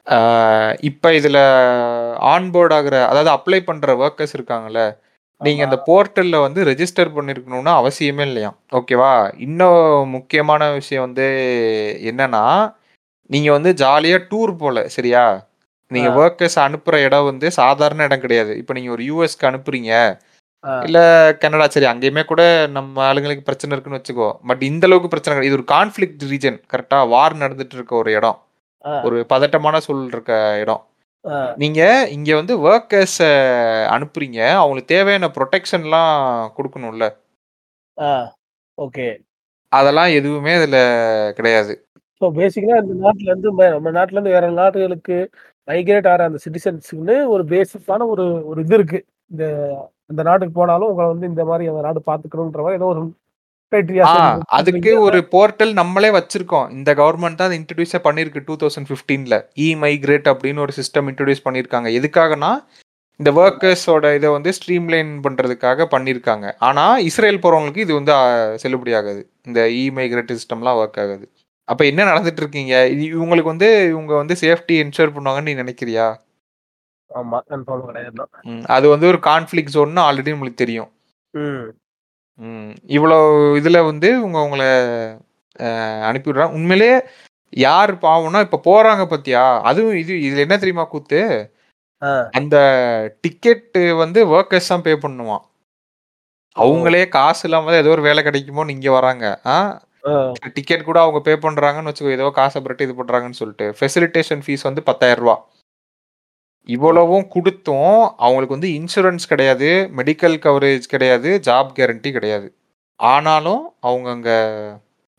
இப்போ இதில் ஆன்போர்ட் ஆகுற அதாவது அப்ளை பண்ற ஒர்க்கர்ஸ் இருக்காங்கல்ல நீங்க அந்த போர்ட்டல்ல வந்து ரெஜிஸ்டர் பண்ணிருக்கணும்னு அவசியமே இல்லையா? ஓகேவா இன்னும் முக்கியமான விஷயம் வந்து என்னன்னா நீங்க வந்து ஜாலியா டூர் போல சரியா? நீங்க. ஒர்க்கர்ஸ் அனுப்புற இடம் வந்து சாதாரண இடம் கிடையாது. இப்போ நீங்க ஒரு யூஎஸ்க்கு அனுப்புறீங்க. இல்ல கனடா சரி அங்கேயுமே கூட நம்ம ஆளுங்களுக்கு பிரச்சனை இருக்குன்னு வச்சுக்கோ. பட் இந்த அளவுக்கு பிரச்சனை கிடையாது. இது ஒரு கான்ஃபிளிக்ட் ரீஜன் கரெக்டா வார் நடந்துட்டு இருக்க ஒரு இடம். ஒரு பதட்டமான சூழல் இருக்க இடம். நீங்க இங்க வந்து ஒர்க்கர்ஸ் அனுப்புறீங்க. அவங்களுக்கு தேவையான ப்ரொடெக்ஷன்லாம் கொடுக்கணும்ல. ஓகே. அதெல்லாம் எதுவுமே இதுல கிடையாது. ஸோ பேசிக்கலா இந்த நாட்டுல இருந்து நம்ம நாட்டுல இருந்து வேற நாடுகளுக்கு மைக்ரேட் ஆகிற அந்த சிட்டிசன்ஸுக்குன்னு ஒரு பேசிக்கான ஒரு ஒரு இது இருக்கு. இந்த அந்த நாட்டுக்கு போனாலும் உங்களை வந்து இந்த மாதிரி அந்த நாடு பாத்துக்கணுன்ற மாதிரி ஏதோ ஒரு அதுக்கு ஒரு போர்ட்டல் நம்மளே வச்சிருக்கோம். இந்த கவர்மெண்ட் தான் இன்ட்ரடியூஸே பண்ணிருக்கு டூ தௌசண்ட் ஃபிஃப்டீன்ல இ மைக்ரேட் அப்படின்னு ஒரு சிஸ்டம் இன்ட்ரடியூஸ் பண்ணியிருக்காங்க. எதுக்காகனா இந்த ஒர்க்கர்ஸோட இதை வந்து ஸ்ட்ரீம்லைன் பண்றதுக்காக பண்ணியிருக்காங்க. ஆனா இஸ்ரேல் போறவங்களுக்கு இது வந்து செல்லுபடி ஆகாது இந்த இ மைக்ரேட் சிஸ்டம்லாம் ஒர்க் ஆகாது. அப்ப என்ன நடந்துட்டு இருக்கீங்க இது- இவங்களுக்கு வந்து இவங்க வந்து சேஃப்டி என்ஷூர் பண்ணுவாங்கன்னு நீ நினைக்கிறியா? ஆமா கன்ஃபார்ம் கிடையாது. அது வந்து ஒரு கான்ஃபிளிக் ஜோன்னு ஆல்ரெடி நம்மளுக்கு தெரியும். ம். இவ்வளோ இதுல வந்து உங்க உங்களை அனுப்பி விடுறாங்க உண்மையிலேயே யார் பாவம்னா இப்ப போறாங்க பாத்தியா? அதுவும் இது இதுல என்ன தெரியுமா கூத்து. அந்த டிக்கெட் வந்து ஒர்க்கர்ஸ் தான் பே பண்ணுவான். அவங்களே காசு இல்லாம தான் ஏதோ ஒரு வேலை கிடைக்குமோ இங்க வராங்க. ஆ. டிக்கெட் கூட அவங்க பே பண்றாங்கன்னு வச்சுக்கோ ஏதோ காசை புரட்டி இது பண்றாங்கன்னு சொல்லிட்டு. ஃபெசிலிட்டேஷன் ஃபீஸ் வந்து பத்தாயிரம் ரூபா. இவ்வளவும் கொடுத்தும் அவங்களுக்கு வந்து இன்சூரன்ஸ் கிடையாது மெடிக்கல் கவரேஜ் கிடையாது ஜாப் கேரண்டி கிடையாது. ஆனாலும் அவங்க அங்க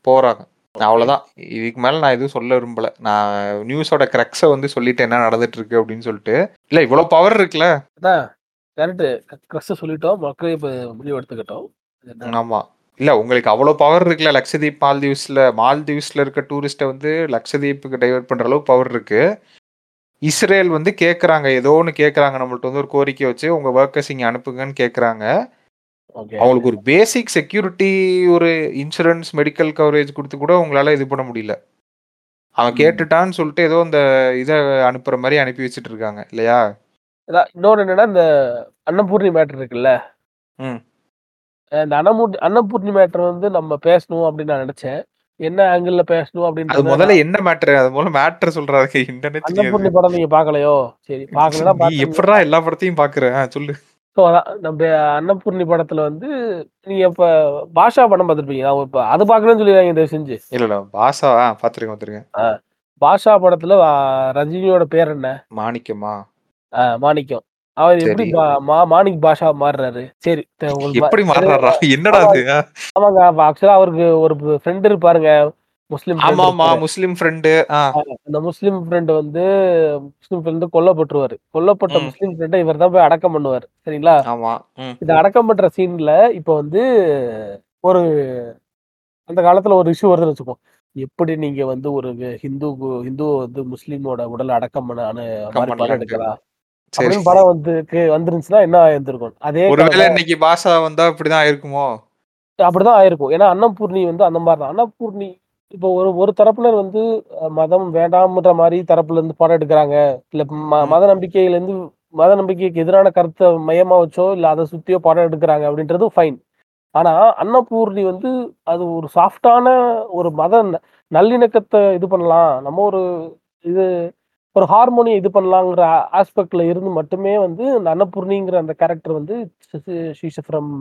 போறாங்க. அவ்வளவுதான். இதுக்கு மேல நான் எதுவும் சொல்ல விரும்பல. நான் நியூஸோட கிரக்ஸ வந்து சொல்லிட்டு என்ன நடந்துட்டு இருக்கு அப்படின்னு சொல்லிட்டு. இல்ல இவ்வளவு பவர் இருக்குல்ல. அதான் கரெக்ட் க்ரஷ் சொல்லிட்டோம். மக்கள் இப்ப முடிவு எடுத்துக்கிட்டோம். அது என்ன? ஆமா. இல்ல உங்களுக்கு அவ்வளவு பவர் இருக்குல்ல. லக்ஷதீப் மால்தீவ்ஸ்ல மால்தீவ்ஸ்ல இருக்க டூரிஸ்ட வந்து லக்ஷதீப்புக்கு டைவர்ட் பண்ற அளவுக்கு பவர் இருக்கு. இஸ்ரேல் வந்து கேக்குறாங்க. ஏதோ ஒன்று கேக்குறாங்க. நம்மள்ட்ட வந்து ஒரு கோரிக்கை வச்சு உங்க ஒர்க்கர்ஸ் இங்க அனுப்புங்கன்னு கேக்குறாங்க. Okay. அவங்களுக்கு ஒரு பேசிக் செக்யூரிட்டி ஒரு இன்சூரன்ஸ் மெடிக்கல் கவரேஜ் கொடுத்து கூட உங்களால இது பண்ண முடியல. அவன். கேட்டுட்டான்னு சொல்லிட்டு ஏதோ இந்த இதை அனுப்புற மாதிரி அனுப்பி வச்சிட்டு இருக்காங்க. இல்லையா? அதான் இன்னொன்னு என்னன்னா இந்த அன்னபூர்ணி மேட்டர் இருக்குல்ல? ம். இந்த அன்னமூர்ணி அன்னபூர்ணி மேட்டர் வந்து நம்ம பேசணும் அப்படின்னு நான் நினைச்சேன். என்ன ஆங்கிள் பேசணும் அது அப்படின்னு முதல்ல என்ன மேட்ரு அது முதல்ல மேட்ரு சொல்றாரு என்னன்னு தெரியாது. அன்னபூர்ணி படம் நீங்க பாக்கலையோ சரி பாக்கலன்னா. எப்படா எல்லா படத்தையும் பாக்குற ஆ, சொல்லு. So, அதான் நம்ம அன்னபூர்ணி படத்துல வந்து நீங்க இப்ப பாஷா படம் பார்த்திருப்பீங்க இப்ப அது பாக்கலன்னு சொல்லிடுறாங்க தயவு செஞ்சு. இல்ல இல்ல ஆ, பாத்துருக்கேன் பாத்துருக்கேன் பாஷா படத்துல ரஜினியோட பேர் என்ன? மாணிக்கமா மாணிக்கம். அவர் எப்படி மாணிக் பாஷா மாறுறாரு? சரி எப்படி மாறுறாரா? என்னடா அது ஆமாங்க ஆக்சுவலா அவருக்கு ஒரு ஃப்ரெண்ட் இருப்பாருங்க முஸ்லீம் ஆமா. முஸ்லிம் ஃப்ரெண்டு அந்த முஸ்லீம் ஃப்ரெண்ட் வந்து முஸ்லீம் ஃப்ரெண்ட் கொல்லப்பட்டுருவாரு. கொல்லப்பட்ட. முஸ்லீம் ஃப்ரெண்டை இவர் தான் போய் அடக்கம் பண்ணுவார் சரிங்களா? ஆமா அடக்கம் பண்ற சீன்ல இப்ப வந்து ஒரு அந்த காலத்துல ஒரு இஷ்யூ வருதுன்னு வச்சுக்கோ எப்படி நீங்க வந்து ஒரு ஹிந்து ஹிந்து வந்து முஸ்லீமோட உடல் அடக்கம் பண்ண. எடுக்கலாம்? அப்படின்னு படம் வந்து வந்துருந்துச்சுன்னா என்ன ஆயிருந்திருக்கும்? அதே ஒருவேளை இன்னைக்கு பாஷா வந்தா இப்படிதான் ஆயிருக்குமோ? அப்படிதான் ஆயிருக்கும். ஏன்னா அன்னபூர்ணி வந்து அந்த மாதிரி தான் அன்னபூர்ணி இப்போ ஒரு ஒரு தரப்பினர் வந்து மதம் வேண்டாம்ன்ற மாதிரி தரப்புல இருந்து படம் எடுக்கிறாங்க. இல்ல. மத நம்பிக்கையில இருந்து மத நம்பிக்கைக்கு எதிரான கருத்தை மையமா வச்சோ இல்ல அதை சுத்தியோ படம் எடுக்கிறாங்க அப்படின்றது ஃபைன் ஆனா அன்னபூர்ணி வந்து அது ஒரு சாஃப்டான ஒரு மத நல்லிணக்கத்தை இது பண்ணலாம். நம்ம ஒரு இது ஒரு ஹார்மோனி இது பண்ணலாங்கிற ஆஸ்பெக்ட்ல இருந்து மட்டுமே வந்து அந்த அன்னபூர்ணிங்கிற அந்த கேரக்டர் வந்து ஃப்ரம்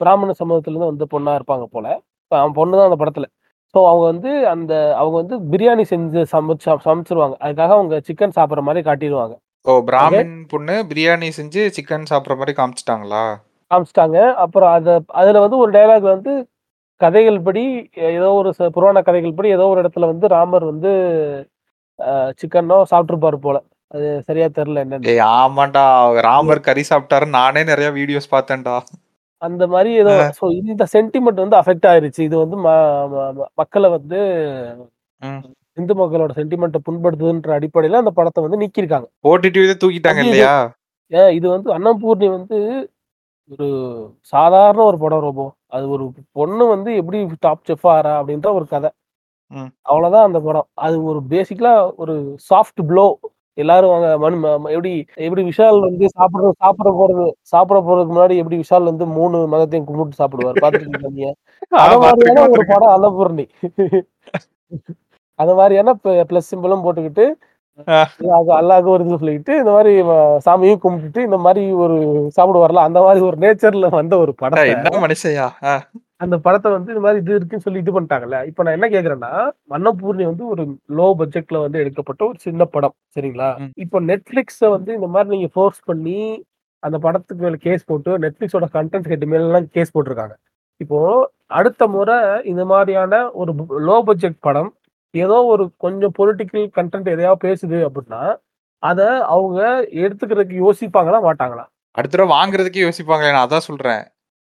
பிராமண சமூகத்துல இருந்து வந்த பொண்ணா இருப்பாங்க போல. இப்ப அவன் பொண்ணு தான் அந்த படத்துல. ஸோ அவங்க வந்து அந்த அவங்க வந்து பிரியாணி செஞ்சு சமைச்சு சமைச்சிருவாங்க. அதுக்காக அவங்க சிக்கன் சாப்பிட்ற மாதிரி காட்டிடுவாங்க. ஓ பிராமின் பொண்ணு பிரியாணி செஞ்சு சிக்கன் சாப்பிடுற மாதிரி காமிச்சிட்டாங்களா? காமிச்சிட்டாங்க. அப்புறம் அத அதுல வந்து ஒரு டயலாக் வந்து கதைகள் படி ஏதோ ஒரு புராண கதைகள் படி ஏதோ ஒரு இடத்துல வந்து ராமர் வந்து சிக்கனோ சாப்பிட்டுருப்பாரு போல. அது சரியா தெரியல என்னன்னு. ஆமாண்டா. ராமர் கறி சாப்பிட்டாரு நானே நிறைய வீடியோஸ் பார்த்தேன்டா. அந்த மாதிரி ஏதோ ஸோ இந்த சென்டிமெண்ட் வந்து அஃபெக்ட் ஆயிருச்சு. இது வந்து மக்களை வந்து. இந்து மக்களோட சென்டிமெண்ட்டை புண்படுத்துதுன்ற அடிப்படையில அந்த படத்தை வந்து நீக்கியிருக்காங்க. ஓடிடி இதை தூக்கிட்டாங்க இல்லையா? ஏன் இது வந்து அன்னபூர்ணி வந்து ஒரு சாதாரண ஒரு படம் ரொம்ப அது ஒரு பொண்ணு வந்து எப்படி டாப் செஃப் ஆறா அப்படின்ற ஒரு கதை. அவ்வளவுதான் அந்த படம் அது ஒரு பேசிக்கலா ஒரு சாஃப்ட் ப்ளோ எல்லாரும் வாங்க மண் எப்படி எப்படி விஷால் வந்து சாப்பிடுற சாப்பிட போறது சாப்பிட போறதுக்கு முன்னாடி எப்படி விஷால் வந்து மூணு மதத்தையும் கும்பிட்டு சாப்பிடுவார் பாத்துருக்கீங்க அந்த மாதிரியான ஒரு. படம் அன்னபூர்ணி அந்த மாதிரியான பிளஸ் சிம்பிளும் போட்டுக்கிட்டு. அல்லாஹ் இது சொல்லிட்டு இந்த மாதிரி சாமியும் கும்பிட்டுட்டு இந்த மாதிரி ஒரு சாப்பிடுவார்ல அந்த மாதிரி ஒரு நேச்சர்ல வந்த ஒரு என்ன மனுஷயா? அந்த படத்தை வந்து இந்த மாதிரி இது இருக்குன்னு சொல்லி இது பண்ணிட்டாங்கல்ல. இப்ப நான் என்ன கேக்குறேன்னா மன்னபூர்ணி வந்து ஒரு லோ பட்ஜெட்ல வந்து எடுக்கப்பட்ட ஒரு சின்ன படம் சரிங்களா. இப்போ நெட்ஃபிளிக்ஸ வந்து இந்த மாதிரி நீங்க ஃபோர்ஸ் பண்ணி அந்த படத்துக்கு மேல கேஸ் போட்டு நெட்ஃபிளிக்ஸோட கண்டென்ட் ஹெட் மேல எல்லாம் கேஸ் போட்டிருக்காங்க. இப்போ அடுத்த முறை இந்த மாதிரியான ஒரு லோ பட்ஜெட் படம் ஏதோ ஒரு கொஞ்சம் பொலிட்டிக்கல் கண்டென்ட் எதையாவது பேசுது அப்படின்னா அத அவங்க எடுத்துக்கிறதுக்கு யோசிப்பாங்களா மாட்டாங்களா? அடுத்த தடவை வாங்குறதுக்கே யோசிப்பாங்களே நான் அதான் சொல்றேன்.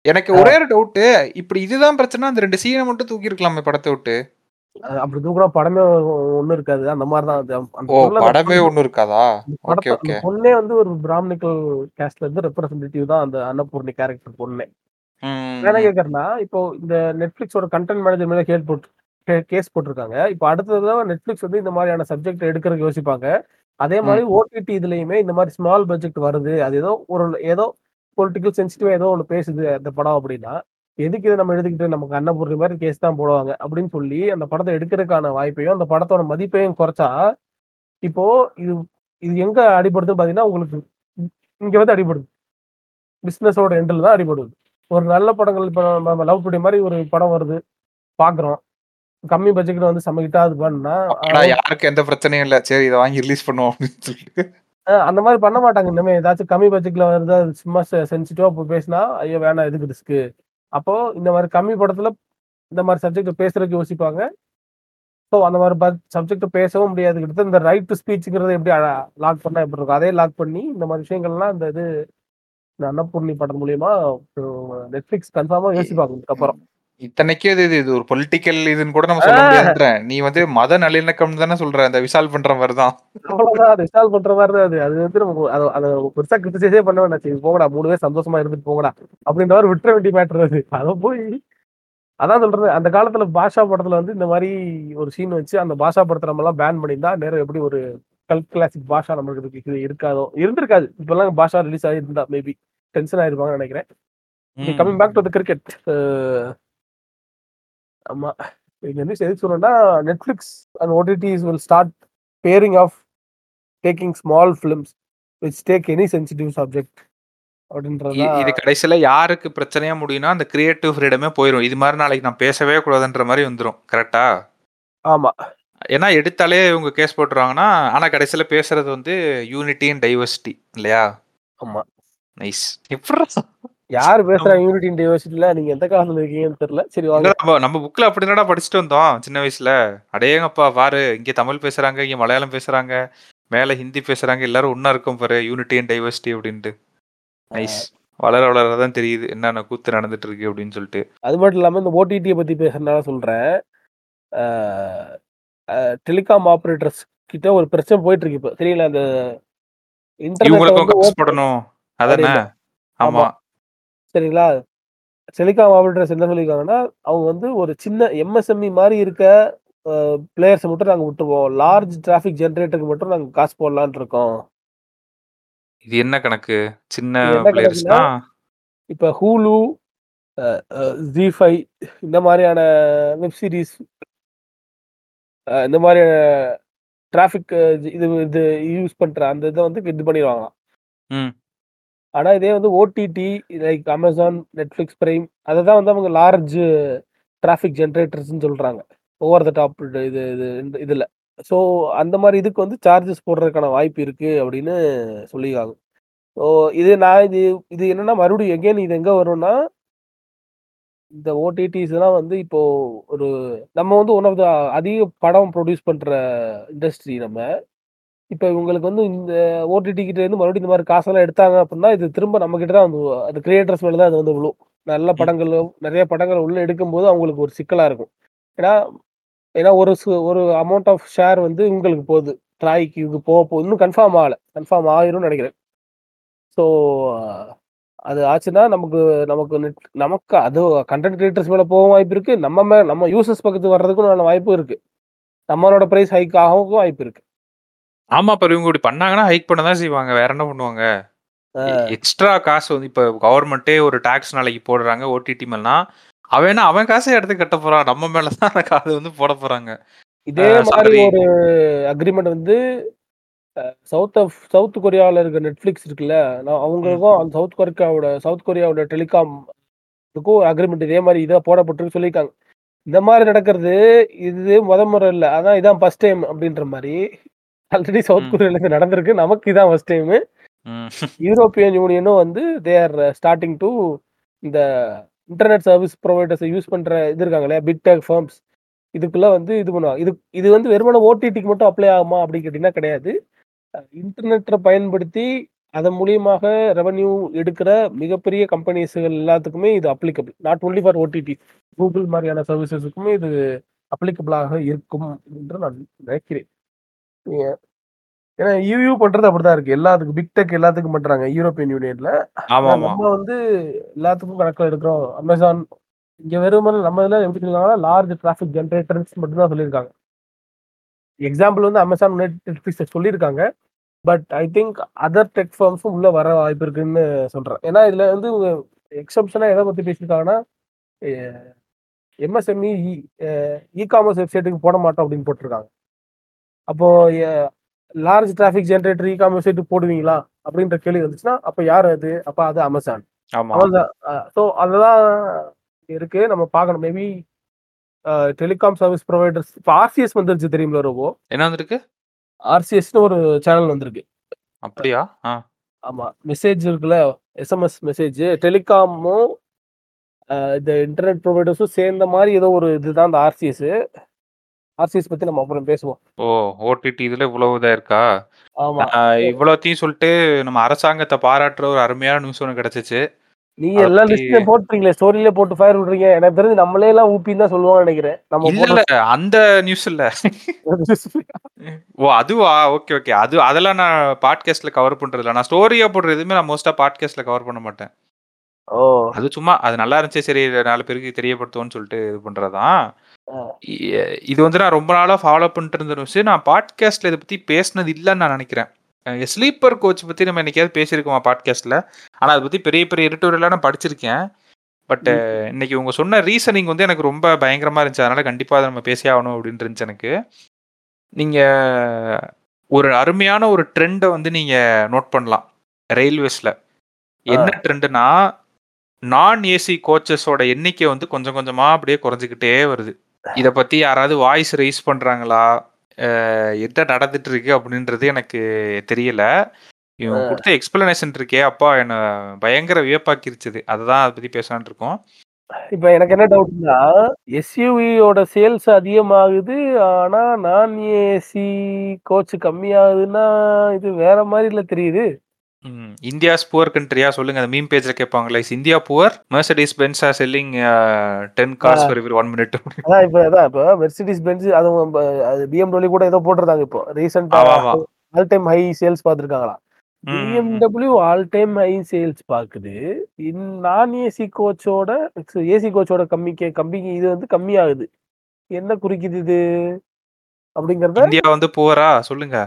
எனக்கு ஒரே ஒரு டவுட் இப்படி இதுதான் பிரச்சனை அந்த ரெண்டு சீனை மட்டும் தூக்கி இருக்கலாமே படத்தை விட்டு. அப்படி தூக்குனா படமே ஒண்ணும் இருக்காது அந்த பொருளை அந்த படமே ஒண்ணும் இருக்காதா? Okay okay. பொண்ணே வந்து ஒரு பிராமணிக்கல் கேஸ்ட்ல இருந்து ரெப்ரசன்டேட்டிவ் தான் அந்த அன்னபூர்ணி கேரக்டர் பொண்ணே. என்ன கேக்குறேன்னா இப்போ இந்த நெட்ஃபிளிக்ஸோட கண்டென்ட் மேனேஜர் மேல கேஸ் போட்டு கேஸ் போட்டிருக்காங்க. இப்போ அடுத்த தடவை நெட்ஃபிளிக்ஸ் வந்து இந்த மாதிரியான சப்ஜெக்ட் எடுக்கிறதுக்கு யோசிப்பாங்க. அதே மாதிரி ஓடிடி இதுலயுமே இந்த மாதிரி ஸ்மால் பட்ஜெட் வருது. அது ஏதோ ஒரு ஏதோ பொலிட்டிக்கல் சென்சிட்டிவா ஏதோ ஒன்று பேசுது அந்த படம் அப்படின்னா எதுக்கு இதை நம்ம எடுத்துக்கிட்டு நமக்கு அன்னபூர்ணி மாதிரி கேஸ் தான் போடுவாங்க அப்படின்னு சொல்லி அந்த படத்தை எடுக்கிறதுக்கான வாய்ப்பையும் அந்த படத்தோட மதிப்பையும் குறைச்சா இப்போ இது இது எங்க அடிபடுதுன்னு பாத்தீங்கன்னா உங்களுக்கு இங்க வந்து அடிபடுது. பிசினஸோட எண்டில் தான் அடிபடுது. ஒரு நல்ல படங்கள் இப்போ நம்ம லவ் டுடே மாதிரி ஒரு படம் வருது. பாக்குறோம். கம்மி பட்ஜெட்ல வந்து சமைக்கிட்டா அது பண்ணா யாருக்கு எந்த பிரச்சனையும் இல்ல. சரி இதை வாங்கி ரிலீஸ் பண்ணுவோம் அப்படின்னு சொல்லிட்டு. அந்த மாதிரி பண்ண மாட்டாங்க. இனிமே ஏதாச்சும் கம்மி பட்ஜெட்ல வருது அது சும்மா சென்சிட்டிவா பேசினா ஐயோ வேணாம் எதுக்கு ரிஸ்க்கு அப்போ இந்த மாதிரி கம்மி படத்துல இந்த மாதிரி சப்ஜெக்ட் பேசுறதுக்கு யோசிப்பாங்க. ஸோ அந்த மாதிரி சப்ஜெக்ட் பேசவும் முடியாது. கிட்ட இந்த ரைட் டு ஸ்பீச்சுங்கிறத எப்படி லாக் பண்ணா எப்படி இருக்கும்? அதே லாக் பண்ணி இந்த மாதிரி விஷயங்கள்லாம் இந்த இது இந்த அன்னபூர்ணி படம் மூலியமா நெட்ஃபிளிக்ஸ் கன்ஃபார்மா யோசிப்பாங்க. இதுக்கப்புறம். இத்தனைக்கு இது இது- ஒரு பொலிட்டிக்கல் இதுன்னு கூட நம்ம சொல்ல ஆ. முடியாதுன்ற. நீ வந்து மத நல்லிணக்கம் தானே சொல்ற அந்த விசால் பண்ற மாதிரி தான் அவ்வளவுதான் அது இன்ஸ்டால் பண்ற மாதிரி தான் அது. அது வந்து நமக்கு அதை அதை பெருசா கிரிட்டிசைஸே பண்ண வேண்டாம் சரி போங்கடா மூணு பேர் சந்தோஷமா இருந்துட்டு போங்கடா அப்படின்ற மாதிரி விட்டுற வேண்டிய மேட்டர் அது. அதை போய் அதான் சொல்றது. அந்த காலத்துல பாஷா படத்துல வந்து இந்த மாதிரி ஒரு சீன் வச்சு அந்த பாஷா படத்தை நம்ம எல்லாம் பேன் பண்ணியிருந்தா நேரம் எப்படி ஒரு கல் கிளாசிக் பாஷா நம்மளுக்கு இது இருக்காதோ? இருந்திருக்காது. இப்பெல்லாம் பாஷா ரிலீஸ் ஆகிருந்தா மேபி டென்ஷன் ஆயிருப்பாங்கன்னு நினைக்கிறேன். Coming back to the cricket ஆமா. இங்க வந்து எதுக்கு சொல்றேன்னா Netflix and OTTs will start barring of taking small films which take any sensitive subject அப்படின்றது இது கடைசியில யாருக்கு பிரச்சனையா முடியும்னா அந்த கிரியேட்டிவ் ஃப்ரீடமே போயிடும் இது மாதிரி நாளைக்கு நான் பேசவே கூடாதுன்ற மாதிரி வந்துரும். கரெக்டா ஆமா. ஏன்னா எடுத்தாலே இவங்க கேஸ் போட்டுருவாங்கன்னா ஆனா கடைசியில பேசுறது வந்து யூனிட்டி அண்ட் டைவர்சிட்டி இல்லையா? ஆமா. நைஸ் எப்படி யார் பேசுறா யூனிட்டி இன் டைவர்சிட்டில நீங்க எந்த காலத்துல இருக்கீங்கன்னு தெரியல. சரி வாங்க. நம்ம நம்ம புக்ல அப்படிதானடா படிச்சுட்டு வந்தோம் சின்ன வயசுல. அடேங்கப்பா பாரு இங்க தமிழ் பேசுறாங்க இங்க மலையாளம் பேசுறாங்க மேல ஹிந்தி பேசுறாங்க எல்லாரும் ஒண்ணா இருக்கும் பாரு யூனிட்டி அண்ட் டைவர்சிட்டி அப்படின்ட்டு. நைஸ் வளர வளர தான் தெரியுது என்னென்ன கூத்து நடந்துட்டு இருக்கு அப்படின்னு சொல்லிட்டு. அது மட்டும் இல்லாம இந்த ஓடிடியை பத்தி பேசுறதுனால சொல்றேன். டெலிகாம் ஆபரேட்டர்ஸ் கிட்ட ஒரு பிரச்சனை போயிட்டு இருக்கு இப்போ. தெரியல அந்த இன்டர்நெட் போடணும் அதானே. ஆமா. சரிங்களா? டெலிகாம் ஆபரேட்டர்ஸ் என்ன சொல்லியிருக்காங்கன்னா அவங்க வந்து ஒரு சின்ன எம்எஸ்எம்இ மாதிரி இருக்க பிளேயர்ஸை மட்டும் நாங்கள் விட்டுருவோம். லார்ஜ் டிராஃபிக் ஜென்ரேட்டருக்கு மட்டும் நாங்கள் காசு போடலான்னு இருக்கோம். இது என்ன கணக்கு? சின்ன பிளேயர்ஸ்னா இப்போ ஹூலு ஜி ஃபைவ் இந்த மாதிரியான வெப் சீரிஸ் இந்த மாதிரியான டிராஃபிக் இது இது யூஸ் பண்ற அந்த இதை வந்து இது பண்ணிடுவாங்களாம். ம். ஆனா இதே வந்து OTT like Amazon Netflix Prime அதை தான் வந்து அவங்க லார்ஜ் டிராஃபிக் ஜென்ரேட்டர்ஸ்னு சொல்றாங்க. ஓவர் த டாப் இது இது இந்த இதுல. ஸோ அந்த மாதிரி இதுக்கு வந்து சார்ஜஸ் போடுறதுக்கான வாய்ப்பு இருக்கு அப்படின்னு சொல்லியிருக்காங்க. ஸோ இது நான் இது இது என்னன்னா மறுபடியும் எகெயின் இது எங்க வரும்னா இந்த ஓடிடிஸ்லாம் வந்து இப்போ ஒரு நம்ம வந்து ஒன் ஆஃப் த அதிக படம் ப்ரொடியூஸ் பண்ற இண்டஸ்ட்ரி நம்ம இப்போ இவங்களுக்கு வந்து இந்த ஓடிடி கிட்ட இருந்து மறுபடியும் இந்த மாதிரி காசெல்லாம் எடுத்தாங்க அப்படின்னா இது திரும்ப நம்ம கிட்ட தான் வந்து அது கிரியேட்டர்ஸ் மேல தான் அது வந்து விழும். நல்ல படங்கள் நிறைய படங்கள் உள்ள எடுக்கும்போது அவங்களுக்கு ஒரு சிக்கலா இருக்கும். ஏன்னா ஏன்னா ஒரு சு- ஒரு அமௌண்ட் ஆஃப் ஷேர் வந்து உங்களுக்கு போகுது. ட்ராய்க்கு இது போக போகுது. இன்னும் கன்ஃபார்ம் ஆகலை. கன்ஃபார்ம் ஆயிரும்னு நினைக்கிறேன். ஸோ அது ஆச்சுன்னா நமக்கு நமக்கு net- நமக்கு அது கண்டென்ட் கிரியேட்டர்ஸ் மேல போக வாய்ப்பு இருக்கு. நம்ம மே நம்ம யூசர்ஸ் பக்கத்து வர்றதுக்கும் நல்ல வாய்ப்பு இருக்கு. நம்மளோட பிரைஸ் ஹைக் ஆகவும் வாய்ப்பு இருக்கு. ஆமா இப்ப இவங்க இப்படி பண்ணாங்கன்னா ஹைக் பண்ண தான் செய்வாங்க. வேற என்ன பண்ணுவாங்க? எக்ஸ்ட்ரா காசு வந்து இப்ப கவர்மெண்ட்டே ஒரு டாக்ஸ் நாளைக்கு போடுறாங்க ஓடிடி மேலனா. அவன் அவன் காசை எடுத்து கட்ட போறான். நம்ம மேலதான் அந்த காசு வந்து போட போறாங்க. இதே மாதிரி. ஒரு அக்ரிமெண்ட் வந்து சவுத் ஆஃப் சவுத் கொரியாவில் இருக்க நெட்ஃபிளிக்ஸ் இருக்குல்ல நான் அவங்களுக்கும் அந்த சவுத் கொரியாவோட சவுத் கொரியாவோட டெலிகாம் இதுக்கும் அக்ரிமெண்ட் இதே மாதிரி இதாக போடப்பட்டிருக்கு சொல்லியிருக்காங்க. இந்த மாதிரி நடக்கிறது இது முத முறை இல்லை. அதான் இதான் ஃபர்ஸ்ட் டைம் அப்படின்ற மாதிரி ஆல்ரெடி சவுத். கொரியால இருந்து நடந்திருக்கு. நமக்கு இதான் ஃபர்ஸ்ட் டைம். யூரோப்பியன் யூனியனும் வந்து தே ஆர் ஸ்டார்டிங் டு இந்த இன்டர்நெட் சர்வீஸ் ப்ரொவைடர்ஸை யூஸ் பண்ற இது இருக்காங்களே பிக் டெக் ஃபார்ம்ஸ் இதுக்குள்ள வந்து இது பண்ணுவாங்க. இது இது வந்து வெறுமனே ஓடிடிக்கு மட்டும் அப்ளை ஆகுமா அப்படின்னு கேட்டிங்கன்னா கிடையாது. இன்டர்நெட்டை பயன்படுத்தி அதன் மூலியமாக ரெவன்யூ எடுக்கிற மிகப்பெரிய கம்பெனிஸ்கள் எல்லாத்துக்குமே இது applicable not only for OTT Google மாதிரியான சர்வீசஸுக்குமே இது அப்ளிகபிளாக இருக்கும் என்று நான் நினைக்கிறேன். ஏ- ஏன்னா யூ பண்றது அப்படிதான் இருக்கு. எல்லாத்துக்கும் பிக் டெக் எல்லாத்துக்கும் பண்றாங்க. யூரோப்பியன் யூனியன்ல நம்ம வந்து எல்லாத்துக்கும் கணக்கில் எடுக்கிறோம். அமேசான் இங்க வெறுமனே நம்ம இதுல எப்படி சொல்லிருக்காங்கன்னா லார்ஜ் டிராஃபிக் ஜென்ரேட்டர்ஸ் மட்டும் தான் சொல்லியிருக்காங்க. எக்ஸாம்பிள் வந்து அமேசான் நெட்ஃபிளிக்ஸ் சொல்லியிருக்காங்க. But I think other tech ஃபார்ம்ஸும் உள்ள வர வாய்ப்பு இருக்குன்னு சொல்றேன். ஏன்னா இதுல வந்து எக்ஸப்ஷனா எதை பத்தி பேசியிருக்காங்கன்னா எம்எஸ்எம்இ இ காமர்ஸ் வெப்சைட்டுக்கு போட மாட்டோம் அப்படின்னு போட்டிருக்காங்க. அப்போ large traffic generator e commerce website போடுவீங்களா? அப்படின்ற கேள்வி வந்துச்சுன்னா அப்ப யார் அது? அப்ப அது அமேசான் ஸோ அதுதான் இருக்கு. நம்ம பார்க்கணும். மேபி டெலிகாம் சர்வீஸ் ப்ரொவைடர்ஸ் இப்போ ஆர்சிஎஸ் வந்துருச்சு தெரியுங்களா ரோபோ? என்ன வந்திருக்கு? ஆர்சிஎஸ்னு ஒரு சேனல் வந்திருக்கு. அப்படியா? ஆமா. மெசேஜ் இருக்குல்ல எஸ்எம்எஸ் மெசேஜ் டெலிகாமும் இந்த இன்டர்நெட் ப்ரொவைடர்ஸும் சேர்ந்த மாதிரி ஏதோ ஒரு இதுதான் இந்த ஆர்சிஎஸ் ஆர்சிஎஸ் பத்தி நம்ம அப்புறம் பேசுவோம். ஓ ஓடிடி இதுல இவ்வளவு இதா இருக்கா? ஆமா. இவ்வளோத்தையும் சொல்லிட்டு நம்ம அரசாங்கத்தை பாராட்டுற ஒரு அருமையான நியூஸ் ஒன்று கிடைச்சிச்சு. நீங்க அதை எல்லா பத்தி- லிஸ்ட்லயும் போட்டுறீங்களே ஸ்டோரியில போட்டு ஃபயர் விடுறீங்க. எனக்கு தெரிஞ்சு நம்மளே எல்லாம் ஊப்பின்னு தான் சொல்லுவாங்கன்னு நினைக்கிறேன். நம்ம இல்ல அந்த நியூஸ் இல்ல. ஓ அதுவா? ஓகே ஓகே அது அதெல்லாம் நான் பாட்காஸ்ட்ல கவர் பண்றது நான் ஸ்டோரியா போடுற எதுவுமே நான் மோஸ்டா பாட்காஸ்ட்ல கவர் பண்ண மாட்டேன். ஓ. அது சும்மா அது நல்லா இருந்துச்சு சரி நாலு பேருக்கு தெரியப்படுத்துவோம்னு சொல்லிட்டு இது. இ- இது வந்து நான் ரொம்ப நாளா ஃபாலோ பண்ணிட்டு இருந்த நான் பாட்காஸ்ட்ல இதை பத்தி பேசினது இல்லைன்னு நான் நினைக்கிறேன். ஸ்லீப்பர் கோச் பத்தி நம்ம என்னைக்காவது பேசியிருக்கோமா பாட்காஸ்ட்ல ஆனா அதை பத்தி பெரிய பெரிய எடிட்டோரியெல்லாம் நான் படிச்சிருக்கேன். பட் இன்னைக்கு உங்க சொன்ன ரீசனிங் வந்து எனக்கு ரொம்ப பயங்கரமா இருந்துச்சு. அதனால கண்டிப்பா அதை நம்ம பேசி ஆகணும் அப்படின்னு இருந்துச்சு எனக்கு. நீங்க ஒரு அருமையான ஒரு ட்ரெண்டை வந்து நீங்க நோட் பண்ணலாம். ரயில்வேஸ்ல என்ன ட்ரெண்டுனா நான் ஏசி கோச்சஸோட எண்ணிக்கை வந்து கொஞ்சம் கொஞ்சமா அப்படியே குறைஞ்சிக்கிட்டே வருது. இத பத்தி யாராவது வாய்ஸ் ரைஸ் பண்றாங்களா? என்ன நடந்துட்டு இருக்கு அப்படின்றது எனக்கு தெரியல. இவங்க கொடுத்த எக்ஸ்பிளனேஷன் இருக்கே அப்பா என்ன பயங்கர வியப்பாக்கிருச்சுது. அதுதான் அதை பத்தி பேசலாம்னு இருக்கோம். இப்ப எனக்கு என்ன டவுட்னா எஸ்யூவியோட சேல்ஸ் அதிகமாகுது ஆனா நான் ஏசி கோச் கம்மியாகுதுன்னா இது வேற மாதிரி இல்ல தெரியுது. இந்தியாஸ் புவர் கண்ட்ரியா சொல்லுங்க அந்த மீம் பேஜ்ல கேட்பாங்களே India poor Mercedes Benz are selling ten cars for every one minute அதான் இப்ப அதான் இப்ப மெர்சிடிஸ் பென்ஸ் அதுவும் பிஎம்டபிள்யூ கூட ஏதோ போட்டிருந்தாங்க இப்போ ரீசெண்டா. All time high sales பார்த்துருக்காங்களா? BMW all time high sales பாக்குது நான் ஏசி கோச்சோட ஏசி கோச்சோட கம்மிக்கு கம்மிக்கு இது வந்து கம்மியாகுது. என்ன குறிக்குது இது? அப்படிங்கறத இந்தியா வந்து புவரா சொல்லுங்க.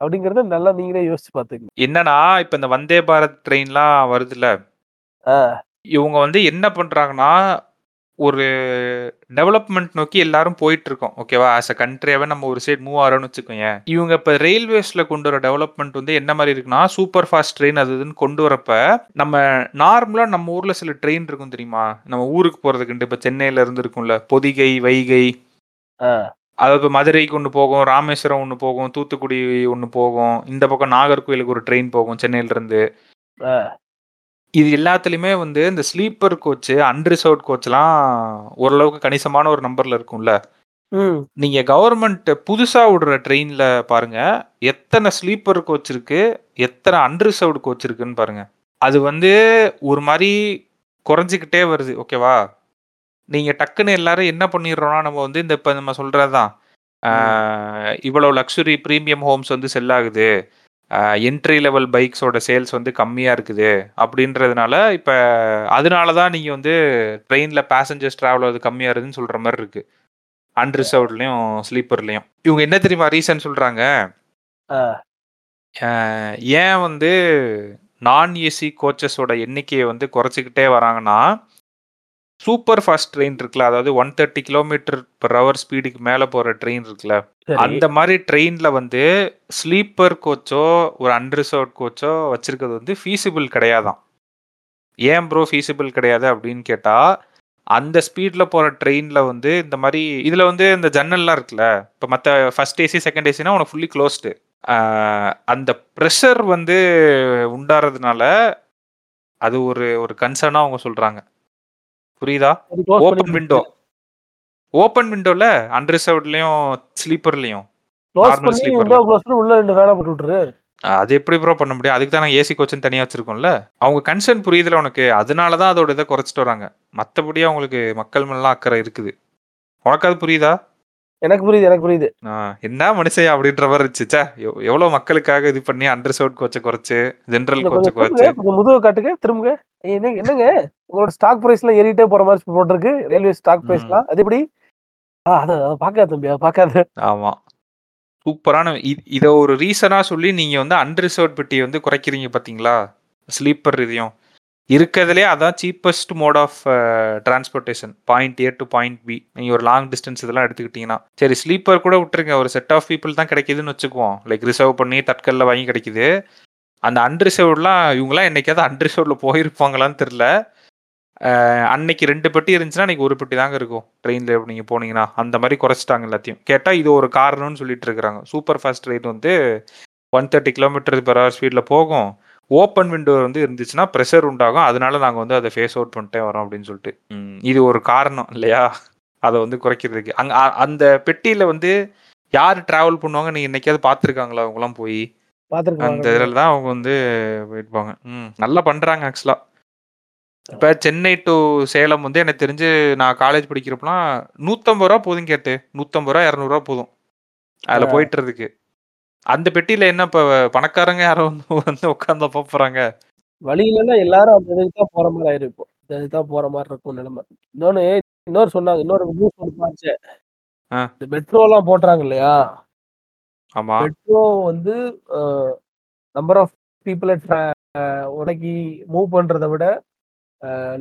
அப்படிங்கறத நல்லா நீங்களே யோசிச்சு பாத்துங்க என்னன்னா இப்ப இந்த வந்தே பாரத் ட்ரெயின்லாம் வருதுல்ல. இவங்க வந்து என்ன பண்றாங்கன்னா ஒரு டெவலப்மெண்ட் நோக்கி எல்லாரும் போயிட்டு இருக்கோம் ஓகேவா ஆஸ் அ கண்ட்ரியாவே நம்ம ஒரு சைடு மூவ் ஆகிறோம்னு வச்சுக்கோங்க இவங்க இப்ப ரயில்வேஸ்ல கொண்டு வர டெவலப்மெண்ட் வந்து என்ன மாதிரி இருக்குன்னா சூப்பர் ஃபாஸ்ட் ட்ரெயின் அது இதுன்னு கொண்டு வரப்ப நம்ம நார்மலா நம்ம ஊர்ல சில ட்ரெயின் இருக்கும் தெரியுமா? நம்ம ஊருக்கு போறதுக்குண்டு இப்ப சென்னையில இருந்து இருக்கும்ல பொதிகை வைகை. ஆ. அது இப்போ மதுரைக்கு ஒன்று போகும் ராமேஸ்வரம் ஒன்று போகும் தூத்துக்குடி ஒன்று போகும் இந்த பக்கம் நாகர்கோயிலுக்கு ஒரு ட்ரெயின் போகும் சென்னையில இருந்து ஆ. இது எல்லாத்துலயுமே வந்து இந்த ஸ்லீப்பர் கோச் அன்ரிசர்வ் கோச்லாம் ஓரளவுக்கு கணிசமான ஒரு நம்பர்ல இருக்கும்ல ம் நீங்க கவர்மெண்ட் புதுசா விடுற ட்ரெயின்ல பாருங்க எத்தனை ஸ்லீப்பர் கோச் இருக்கு எத்தனை அன்ரிசர்வ்டு கோச் இருக்குன்னு பாருங்க அது வந்து ஒரு மாதிரி குறைஞ்சிக்கிட்டே வருது ஓகேவா நீங்க டக்குன்னு எல்லாரும் என்ன பண்ணிடுறோம்னா நம்ம வந்து இந்த இப்ப நம்ம சொல்றதுதான். இவ்வளவு லக்ஸுரி ப்ரீமியம் ஹோம்ஸ் வந்து செல் ஆகுது. என்ட்ரி லெவல் பைக்ஸோட சேல்ஸ் வந்து கம்மியா இருக்குது. அப்படின்றதுனால இப்ப அதனால தான் நீங்க வந்து ட்ரெயின்ல பேசஞ்சர்ஸ் டிராவல் அது கம்மியா இருக்குதுன்னு சொல்ற மாதிரி இருக்கு. அன்ரிசர்வ்ட்லயும் ஸ்லீப்பர்லயும் இவங்க என்ன தெரியுமா ரீசன். அஹ் ஏன் வந்து நான் ஏசி கோச்சஸோட எண்ணிக்கையை வந்து குறைச்சிக்கிட்டே வராங்கன்னா சூப்பர் ஃபாஸ்ட் ட்ரெயின் இருக்குல்ல அதாவது one thirty kilometre per hour ஸ்பீடுக்கு மேலே போகிற ட்ரெயின் இருக்குல்ல அந்த மாதிரி ட்ரெயின்ல வந்து ஸ்லீப்பர் கோச்சோ ஒரு அன்ரிசர்வ் கோச்சோ வச்சிருக்கிறது வந்து ஃபீஸிபிள் கிடையாதாம். ஏன் ப்ரோ ஃபீஸிபிள் கிடையாது அப்படின்னு கேட்டா அந்த ஸ்பீட்ல போற ட்ரெயின்ல வந்து இந்த மாதிரி இதுல வந்து இந்த ஜன்னல்லாம் இருக்குல்ல இப்போ மற்ற ஃபர்ஸ்ட் ஏசி செகண்ட் ஏசினா உனக்கு ஃபுல்லி க்ளோஸ்டு அந்த ப்ரெஷர் வந்து உண்டாறதுனால அது ஒரு ஒரு கன்சர்னா அவங்க சொல்றாங்க. புரியுதா? பண்ணி- விண்டோ ஓப்பன் விண்டோல அன்ரிசர்வ்ட்லயும் ஸ்லீப்பர்லயும் close பண்ணி உள்ள ரெண்டு ஃபேனை போட்டு விட்டுரு. அது எப்படி ப்ரோ பண்ண முடியும்? அதுக்கு தான் ஏசி கோச்சுன்னு தனியா வச்சிருக்கோம்ல. அவங்க கன்சர்ன் புரியுதுல உனக்கு. அதனால தான் அதோட இதை குறைச்சிட்டு வராங்க. மற்றபடி அவங்களுக்கு மக்கள் மேலாம் அக்கறை இருக்குது. உனக்கு அது புரியுதா? எனக்கு புரியுது எனக்கு புரியுது. என்ன மனுஷன் அப்படின்ற மாதிரி இருந்துச்சு. ச்சே, எவ்- எவ்வளவு மக்களுக்காக இது பண்ணி அண்டர்சர்வ் கோச்சை குறைச்சு ஜென்ரல் கோச்சை குறைச்சு. முதுக காட்டுங்க திரும்புங்க. ஏய், என்னங்க என்னங்க? உங்களோட ஸ்டாக் பிரைஸ் எல்லாம் ஏறிட்டே போற மாதிரி போட்டிருக்கு. ரயில்வே ஸ்டாக் பிரைஸ்லாம் அது எப்படி? அத பாக்காத தம்பி அத பாக்காத ஆமா. சூப்பரான இத ஒரு ரீசனா சொல்லி நீங்க வந்து அன்ரிசர்வ் பெட்டி வந்து குறைக்கிறீங்க பாத்தீங்களா? ஸ்லீப்பர் இதையும். இருக்கிறதுலே அதான் cheapest mode of transportation point A to point B நீங்கள் ஒரு லாங் டிஸ்டன்ஸ் இதெல்லாம் எடுத்துக்கிட்டிங்கன்னா. சரி ஸ்லீப்பர் கூட விட்டுருங்க. ஒரு செட் ஆஃப் பீப்புள் தான் கிடைக்குதுன்னு வச்சுக்குவோம். லைக் ரிசர்வ் பண்ணி தட்கல்ல வாங்கி கிடைக்குது. அந்த அன்ரிசர்வ்லாம் இவங்களாம் என்னைக்காவது அன்ரிசர்வ்ல போயிருப்பாங்களான்னு தெரில அன்னைக்கு ரெண்டு பெட்டி இருந்துச்சுன்னா அன்னைக்கு ஒரு பெட்டி தாங்க இருக்கும். ட்ரெயினில் நீங்கள் போனீங்கன்னா. அந்த மாதிரி குறைச்சிட்டாங்க எல்லாத்தையும். கேட்டால் இது ஒரு காரணம்னு சொல்லிட்டு இருக்கிறாங்க. சூப்பர் ஃபாஸ்ட் ட்ரெயின் வந்து one thirty kilometre per hour ஸ்பீடில் போகும். ஓப்பன் விண்டோ வந்து இருந்துச்சுன்னா ப்ரெஷர் உண்டாகும். அதனால நாங்கள் வந்து அதை ஃபேஸ் அவுட் பண்ணிட்டே வரோம் அப்படின்னு சொல்லிட்டு. ம், இது ஒரு காரணம் இல்லையா? அதை வந்து குறைக்கிறதுக்கு. அங்கே அந்த பெட்டியில் வந்து யார் ட்ராவல் பண்ணுவாங்க நீங்கள் என்னைக்காவது பார்த்துருக்காங்களா அவங்களாம் போய்? அந்த பாத்துருக்காங்க இதில் தான் அவங்க வந்து போயிருப்பாங்க. ம் நல்லா பண்ணுறாங்க ஆக்சுவலாக இப்போ சென்னை டு சேலம் வந்து எனக்கு தெரிஞ்சு நான் காலேஜ் படிக்கிறப்பலாம் நூற்றம்பது ரூபா போதும் கேட்டு. நூற்றம்பது ரூபா இரநூறுவா போதும். அதில் போயிட்டுறதுக்கு. அந்த பெட்டியில் என்ன இப்போ பணக்காரங்க யாரும் வந்து வந்து உட்காந்து போகிறாங்க வழியில எல்லாரும் அந்த இதுக்கு தான் போற மாதிரி ஆயிரும் இப்போ. இந்த இதுக்கு தான் போற மாதிரி இருக்கும் நிலைமை. இன்னொன்னு இன்னொரு சொன்னாங்க இன்னொரு நியூஸ் ஒன்று பார்த்தேன். ஆ. இந்த மெட்ரோ எல்லாம் போட்டுறாங்க இல்லையா? ஆமாம் மெட்ரோ வந்து நம்பர் ஆஃப் பீப்புளை உடக்கி மூவ் பண்றதை விட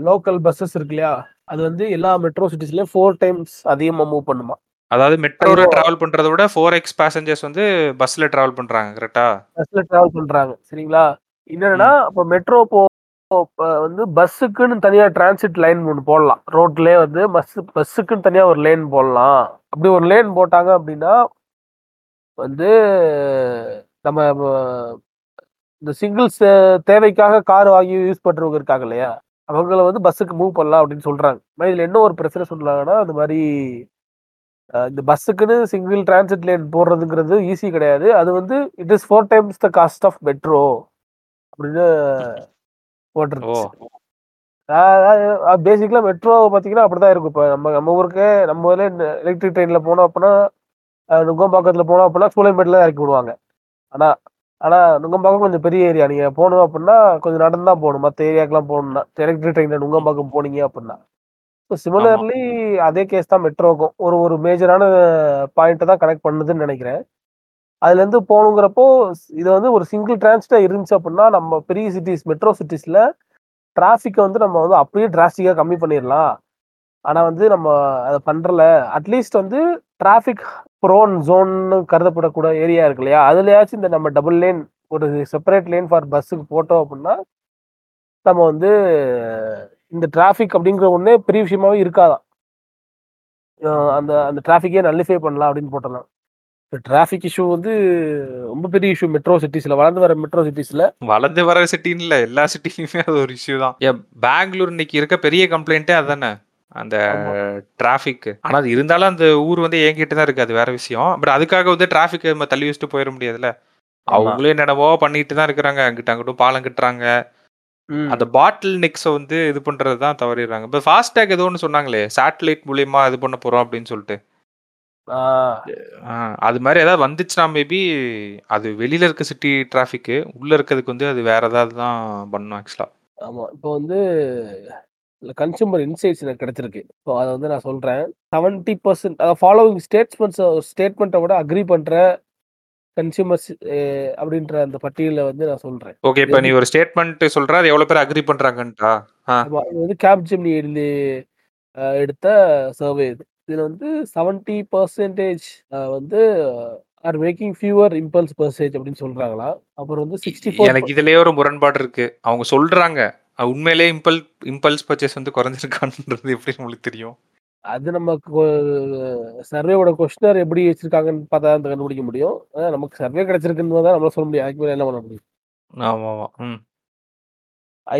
லோக்கல் பஸ்ஸஸ் இருக்கு இல்லையா அது வந்து எல்லா மெட்ரோ சிட்டிஸ்லயும் ஃபோர் டைம்ஸ் அதிகமா மூவ் பண்ணுமா. அதாவது மெட்ரோவில் ஐயோ. ட்ராவல் பண்ணுறத விட ஃபோர் எக்ஸ் பேசஞ்சர்ஸ் வந்து பஸ்ஸில் ட்ராவல் பண்ணுறாங்க கரெக்டா பஸ்ல டிராவல் பண்றாங்க சரிங்களா? என்னன்னா அப்ப மெட்ரோ போ இப்ப வந்து பஸ்ஸுக்குன்னு தனியா டிரான்சிட் லைன் ஒன்று போடலாம். ரோட்லயே வந்து பஸ் பஸ்ஸுக்குன்னு தனியா ஒரு லேன் போடலாம். அப்படி ஒரு லேன் போட்டாங்க அப்படின்னா வந்து நம்ம இந்த சிங்கிள்ஸ் தேவைக்காக கார் வாங்கி யூஸ் பண்றவங்க இருக்காங்க இல்லையா? அவங்கள வந்து பஸ்ஸுக்கு மூவ் பண்ணலாம் அப்படின்னு சொல்றாங்க. ஆனா இதுல என்ன ஒரு பிரச்சனை சொல்றாங்கன்னா அந்த மாதிரி இந்த பஸ்ஸுக்குன்னு சிங்கிள் டிரான்சிட் லேன் போடுறதுங்கிறது ஈஸி கிடையாது. அது வந்து it is four times the cost of metro அப்படின்னு போட்டிருந்துச்சு. பேசிக்கலா மெட்ரோ பாத்தீங்கன்னா அப்படிதான் இருக்கும். இப்ப நம்ம நம்ம ஊருக்கு நம்ம ஊர்ல எலக்ட்ரிக் ட்ரெயின்ல போனோம் அப்படின்னா நுங்கம்பாக்கத்துல போனோம் அப்படின்னா சூளைமேட்ல தான் இறக்கி விடுவாங்க. ஆனா ஆனா நுங்கம்பாக்கம் கொஞ்சம் பெரிய ஏரியா நீங்க போகணும் அப்படின்னா கொஞ்சம் நடந்து தான் போகணும். மற்ற ஏரியாக்கெல்லாம் போகணும்னா எலக்ட்ரிக் ட்ரெயின்ல நுங்கம்பாக்கம் போனீங்க அப்படின்னா. ஸோ சிமிலர்லி அதே கேஸ் தான் மெட்ரோக்கும் ஒரு ஒரு மேஜரான பாயிண்ட்டை தான் கனெக்ட் பண்ணுதுன்னு நினைக்கிறேன். அதுல இருந்து போகணுங்கிறப்போ இது வந்து ஒரு சிங்கிள் டிரான்ஸ்டா இருந்துச்சு அப்படின்னா நம்ம பெரிய சிட்டிஸ் மெட்ரோ சிட்டிஸ்ல டிராஃபிக்கை வந்து நம்ம வந்து அப்படியே டிராஸ்டிக்காக கம்மி பண்ணிடலாம். ஆனா வந்து நம்ம அதை பண்றல. அட்லீஸ்ட் வந்து டிராஃபிக் ப்ரோன் ஜோன்னு கருதப்படக்கூட ஏரியா இருக்கு இல்லையா அதுலயாச்சும் இந்த நம்ம டபுள் லேன் ஒரு செப்பரேட் லேன் ஃபார் பஸ்ஸுக்கு போட்டோம் அப்படின்னா நம்ம வந்து இந்த டிராஃபிக் அப்படிங்கிற ஒண்ணே பெரிய விஷயமாவே இருக்காதான். அந்த அந்த டிராஃபிக்கே நல்லிஃபை பண்ணலாம் அப்படின்னு போட்டலாம் டிராஃபிக் இஷ்யூ வந்து ரொம்ப பெரிய இஷ்யூ மெட்ரோ சிட்டிஸ்ல வளர்ந்து வர மெட்ரோ சிட்டிஸ்ல வளர்ந்து வர சிட்டின்னு இல்லை எல்லா சிட்டிலையுமே அது ஒரு இஷ்யூ தான். ஏன் பெங்களூர் இன்னைக்கு இருக்க பெரிய கம்ப்ளைண்ட்டே அதானே அந்த. டிராஃபிக் ஆனா அது இருந்தாலும் அந்த ஊர் வந்து ஏங்கிட்டு தான் இருக்கு. அது வேற விஷயம். பட் அதுக்காக வந்து டிராஃபிக் நம்ம தள்ளி வச்சுட்டு போயிட முடியாதுல்ல? அவங்களே என்னென்னவோ பண்ணிட்டு தான் இருக்கிறாங்க. அங்கிட்ட அங்கிட்டும் பாலம் கட்டுறாங்க. அந்த பாட்டில் நெக்ஸை வந்து இது பண்றது தான் தவறிடுறாங்க. இப்போ ஃபாஸ்டேக் ஏதோ ஒன்று சொன்னாங்களே சேட்டலைட் மூலியமா இது பண்ண போறோம் அப்படின்னு சொல்லிட்டு. அது மாதிரி ஏதாவது வந்துச்சுன்னா மேபி அது வெளியில இருக்க சிட்டி டிராஃபிக்கு உள்ள இருக்கிறதுக்கு வந்து அது வேற ஏதாவது தான் பண்ணும் ஆக்சுவலா ஆமா. இப்போ வந்து கன்சூமர் இன்சைட்ஸ் எனக்கு கிடைச்சிருக்கு. ஸோ அதை வந்து நான் சொல்றேன். செவன்டி பர்சன்ட் ஃபாலோவிங் ஸ்டேட்மெண்ட்ஸ் ஸ்டேட்மெண்ட்டை விட அக்ரி பண்ற கன்சூமர்ஸ் அப்படின்ற அந்த பட்டியலில் வந்து நான் சொல்றேன். ஓகே இப்போ நீ ஒரு ஸ்டேட்மெண்ட் சொல்ற அது எவ்வளவு பேர் அக்ரி பண்றாங்கன்ட்டா ஆ. ஆமா, இது வந்து கேப் ஜெமினி எழுதி எடுத்த சர்வே இது. இதுல வந்து செவன்டி பர்சன்டேஜ் வந்து are making fewer impulse purchase அப்படின்னு சொல்றாங்களா? அப்புறம் வந்து சிக்ஸ்டி எனக்கு இதுலயே ஒரு முரண்பாடு இருக்கு. அவங்க சொல்றாங்க. அஹ் உண்மையிலேயே இம்பல் இம்பல்ஸ் பர்ச்சேஸ் வந்து குறைஞ்சிருக்கான்றது எப்படி நம்மளுக்கு தெரியும்? அது நம்ம சர்வேவோட கொஸ்டினர் எப்படி வச்சிருக்காங்கன்னு பார்த்தா தான் கண்டுபிடிக்க முடியும். நமக்கு சர்வே கிடைச்சிருக்குன்னு தான் நம்மளால சொல்ல முடியும். அதுக்கு மேல என்ன பண்ண முடியும்? ஆமா ஆமா ம். ஐ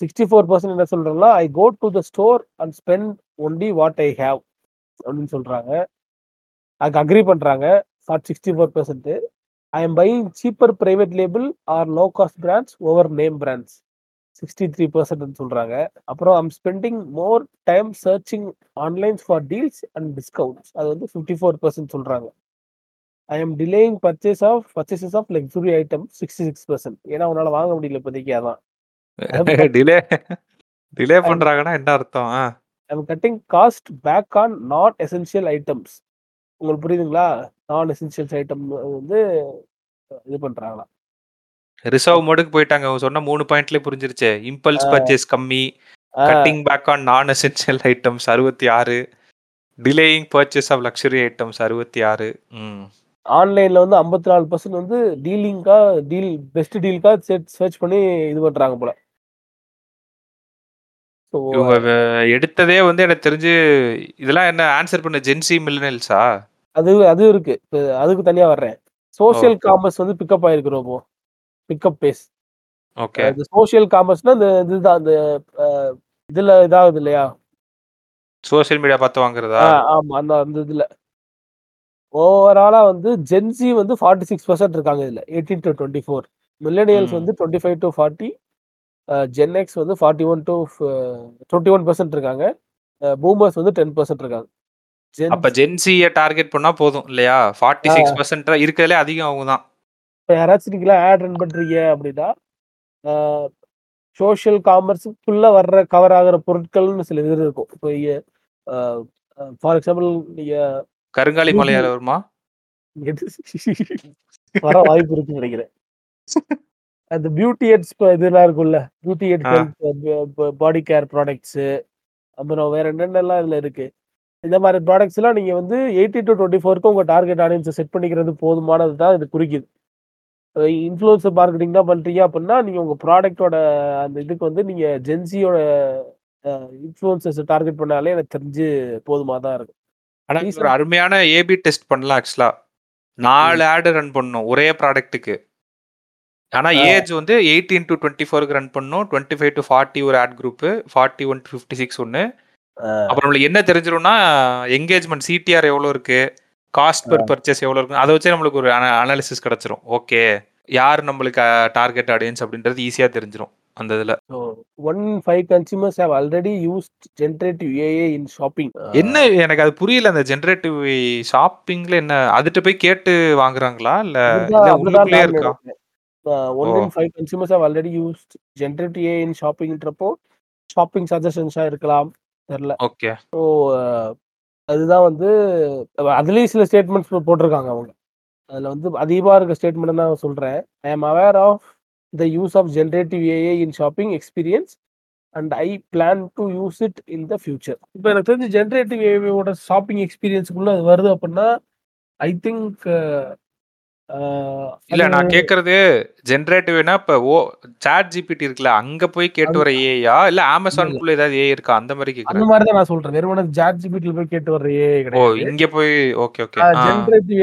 சிக்ஸ்டி ஃபோர் பர்சன்ட் என்ன சொல்றாங்கன்னா I go to the store and spend only what I have அப்படின்னு சொல்றாங்க. அதுக்கு அக்ரி பண்றாங்க. For sixty four percent I am buying cheaper private label or low cost brands over name brands sixty three percent சொல்றாங்க. அப்புறம் I'm spending more time searching onlines for deals and discounts அது வந்து fifty four percent சொல்றாங்க. I am delaying purchase of purchases of luxury item sixty six percent ஏன்னா உன்னால வாங்க முடியல இப்போதைக்கு அதான். டிலே டிலே பண்றாங்கன்னா என்ன அர்த்தம்? ஆ. I'm cutting cost back on non essential items உங்களுக்கு புரியுதுங்களா? நான் எசென்ஷியல்ஸ் ஐட்டம் வந்து இது பண்றாங்களா ரிசர்வ் மோடுக்கு போயிட்டாங்க. அவங்க சொன்ன 3 பாயிண்ட்லயே புரிஞ்சிருச்சே. இம்பல்ஸ். பர்ச்சேஸ் கம்மி. Cutting back on non essential items 66, delaying purchase of luxury items 66. ம். ஆன்லைன்ல வந்து 54% வந்து டீலிங்கா டீல் பெஸ்ட் டீலுக்கா செர்ச் பண்ணி இது பண்றாங்க போல. எடுத்ததே வந்து எனக்கு தெரிஞ்சு இதெல்லாம் என்ன ஆன்ஸர் பண்ண ஜென்ஸி மில்லினியல்ஸா? அது அது இருக்கு. அதுக்கு தனியா வர்றேன். சோசியல் காமர்ஸ் வந்து பிக்கப் ஆயிருக்கு ரொம்ப. Pickup pace. ஓகே. இந்த சோசியல் காமர்ஸ்னா இந்த இதுதான் அந்த இதுல இதாகுது இல்லையா? சோசியல் மீடியா பார்த்து வாங்குறதா? ஆமா. அந்த அந்த இதுல. ஓவராலா வந்து ஜென்ஸி வந்து 46% இருக்காங்க இதுல. 18-24. மில்லேனியல்ஸ் ம். வந்து 25-40 அ ஜென் எக்ஸ் வந்து 41 டூ ஃப 21% இருக்காங்க. அ பூமர்ஸ் வந்து 10% இருக்காங்க. அப்ப ஜென்ஸிய டார்கெட் பண்ணா போதும் இல்லையா? ஆ. 46% இருக்கிறதுலே அதிகம் அவங்க தான். இப்ப யாராச்சும் நீங்கலாம் ஆட் ரன் பண்றீங்க அப்படின்னா, ஆ சோசியல் காமர்ஸ்க்குள்ள வர்ற கவர் ஆகுற பொருட்கள்னு சில இது இருக்கும். இப்ப ஃபார் எக்ஸாம்பிள் நீங்க கருங்காலி மலையாள வருமா? வர வாய்ப்பு இருக்குன்னு நெனைக்கிறேன். அந்த பியூட்டி எட்ஸ் ப இதெல்லாம் இருக்கும்ல. பியூட்டி எட் ஆ. ஹெல்த் ப ப பாடி கேர் ப்ராடக்ட்ஸு அப்புறம் வேற என்னென்னலாம் இதுல இருக்கு. இந்த மாரி ப்ராடக்ட்ஸ்லாம் நீங்க வந்து 18-24க்கு உங்க டார்கெட் ஆடியன்ஸ செட் பண்ணிக்கிறது போதுமானது தான் இது குறிக்குது. இன்ஃப்ளூயன்சர் மார்க்கெட்டிங் தான் பண்றீங்க அப்படின்னா, நீங்க உங்க ப்ராடக்ட்டோட அந்த இதுக்கு வந்து நீங்க ஜென்ஸியோட அ இன்ஃப்ளூயன்சர்ஸ டார்கெட் பண்ணாலே எனக்கு தெரிஞ்சு போதுமா தான் இருக்கும். ஆனா ஒரு அருமையான ஏபி டெஸ்ட் பண்ணலாம் ஆக்சுவலா. 4 ஆட் ரன் பண்ணணும். ஒரே ப்ராடக்ட்க்கு. ஆனா. ஏஜ் வந்து 18-24க்கு ரன் பண்ணணும். 25-40 ஒரு ஆட் குரூப். 41-56 ஒண்ணு. ஆ. அப்புறம் நம்மளுக்கு என்ன தெரிஞ்சிரும்னா, எங்கேஜ்மென்ட் சிடிஆர் எவ்வளோ இருக்கு? காஸ்ட். பெர் பர்ச்சேஸ் எவ்வளோ இருக்கு? அத வச்சே நம்மளுக்கு ஒரு அன அனாலிசிஸ் கிடைச்சிரும். ஓகே. யார் நம்மளுக்கு டார்கெட் ஆடியன்ஸ் அப்படின்றது ஈஸியா தெரிஞ்சிரும். அந்த இதுல. So, 1 in 5 consumers have already used generative AI in shopping. என்ன. எனக்கு அது புரியல. அந்த ஜெனரேட்டிவ் ஷாப்பிங்ல என்ன அதுட்ட போய் கேட்டு வாங்குறாங்களா? இல்ல நான் இருக்கா? 1 in 5 consumers have already used generative AI in shoppingன்றப்போ, ஷாப்பிங் சஜஷன்ஸா இருக்கலாம். தெர்ல. ஓகே. ஸோ அதுதான் வந்து அதுலேயும் சில ஸ்டேட்மெண்ட்ஸ் போட்டிருக்காங்க அவங்க. அதில் வந்து அதிகமாக இருக்க ஸ்டேட்மெண்ட் நான் சொல்கிறேன் I am aware of the use of generative AI in shopping experience and I plan to use it in the future. இப்போ எனக்கு தெரிஞ்சு ஜென்ரேட்டிவ் ஏஏவோட ஷாப்பிங் எக்ஸ்பீரியன்ஸுக்குள்ளே அது வருது அப்படின்னா, ஐ திங்க் இல்ல நான் கேட்கறது ஜெனரேட்டிவ்னா இப்ப ஓ சாட் ஜிபிடி இருக்குல்ல, அங்க போய் கேட்டு வர ஏஐயா? இல்ல இல்ல. Amazonக்குள்ள ஏதாவது ஏஐ இருக்கா? அந்த மாரி அந்த கேட்கிறேன். மாரி தான் நான் சொல்றேன். வெறுமனே சாட் ஜிபிடில போய் கேட்டு வர்ற ஏஐ ஓ! கிடையாது. இங்க போய் ஓகே, ஓகே. ஜெனரேட்டிவ்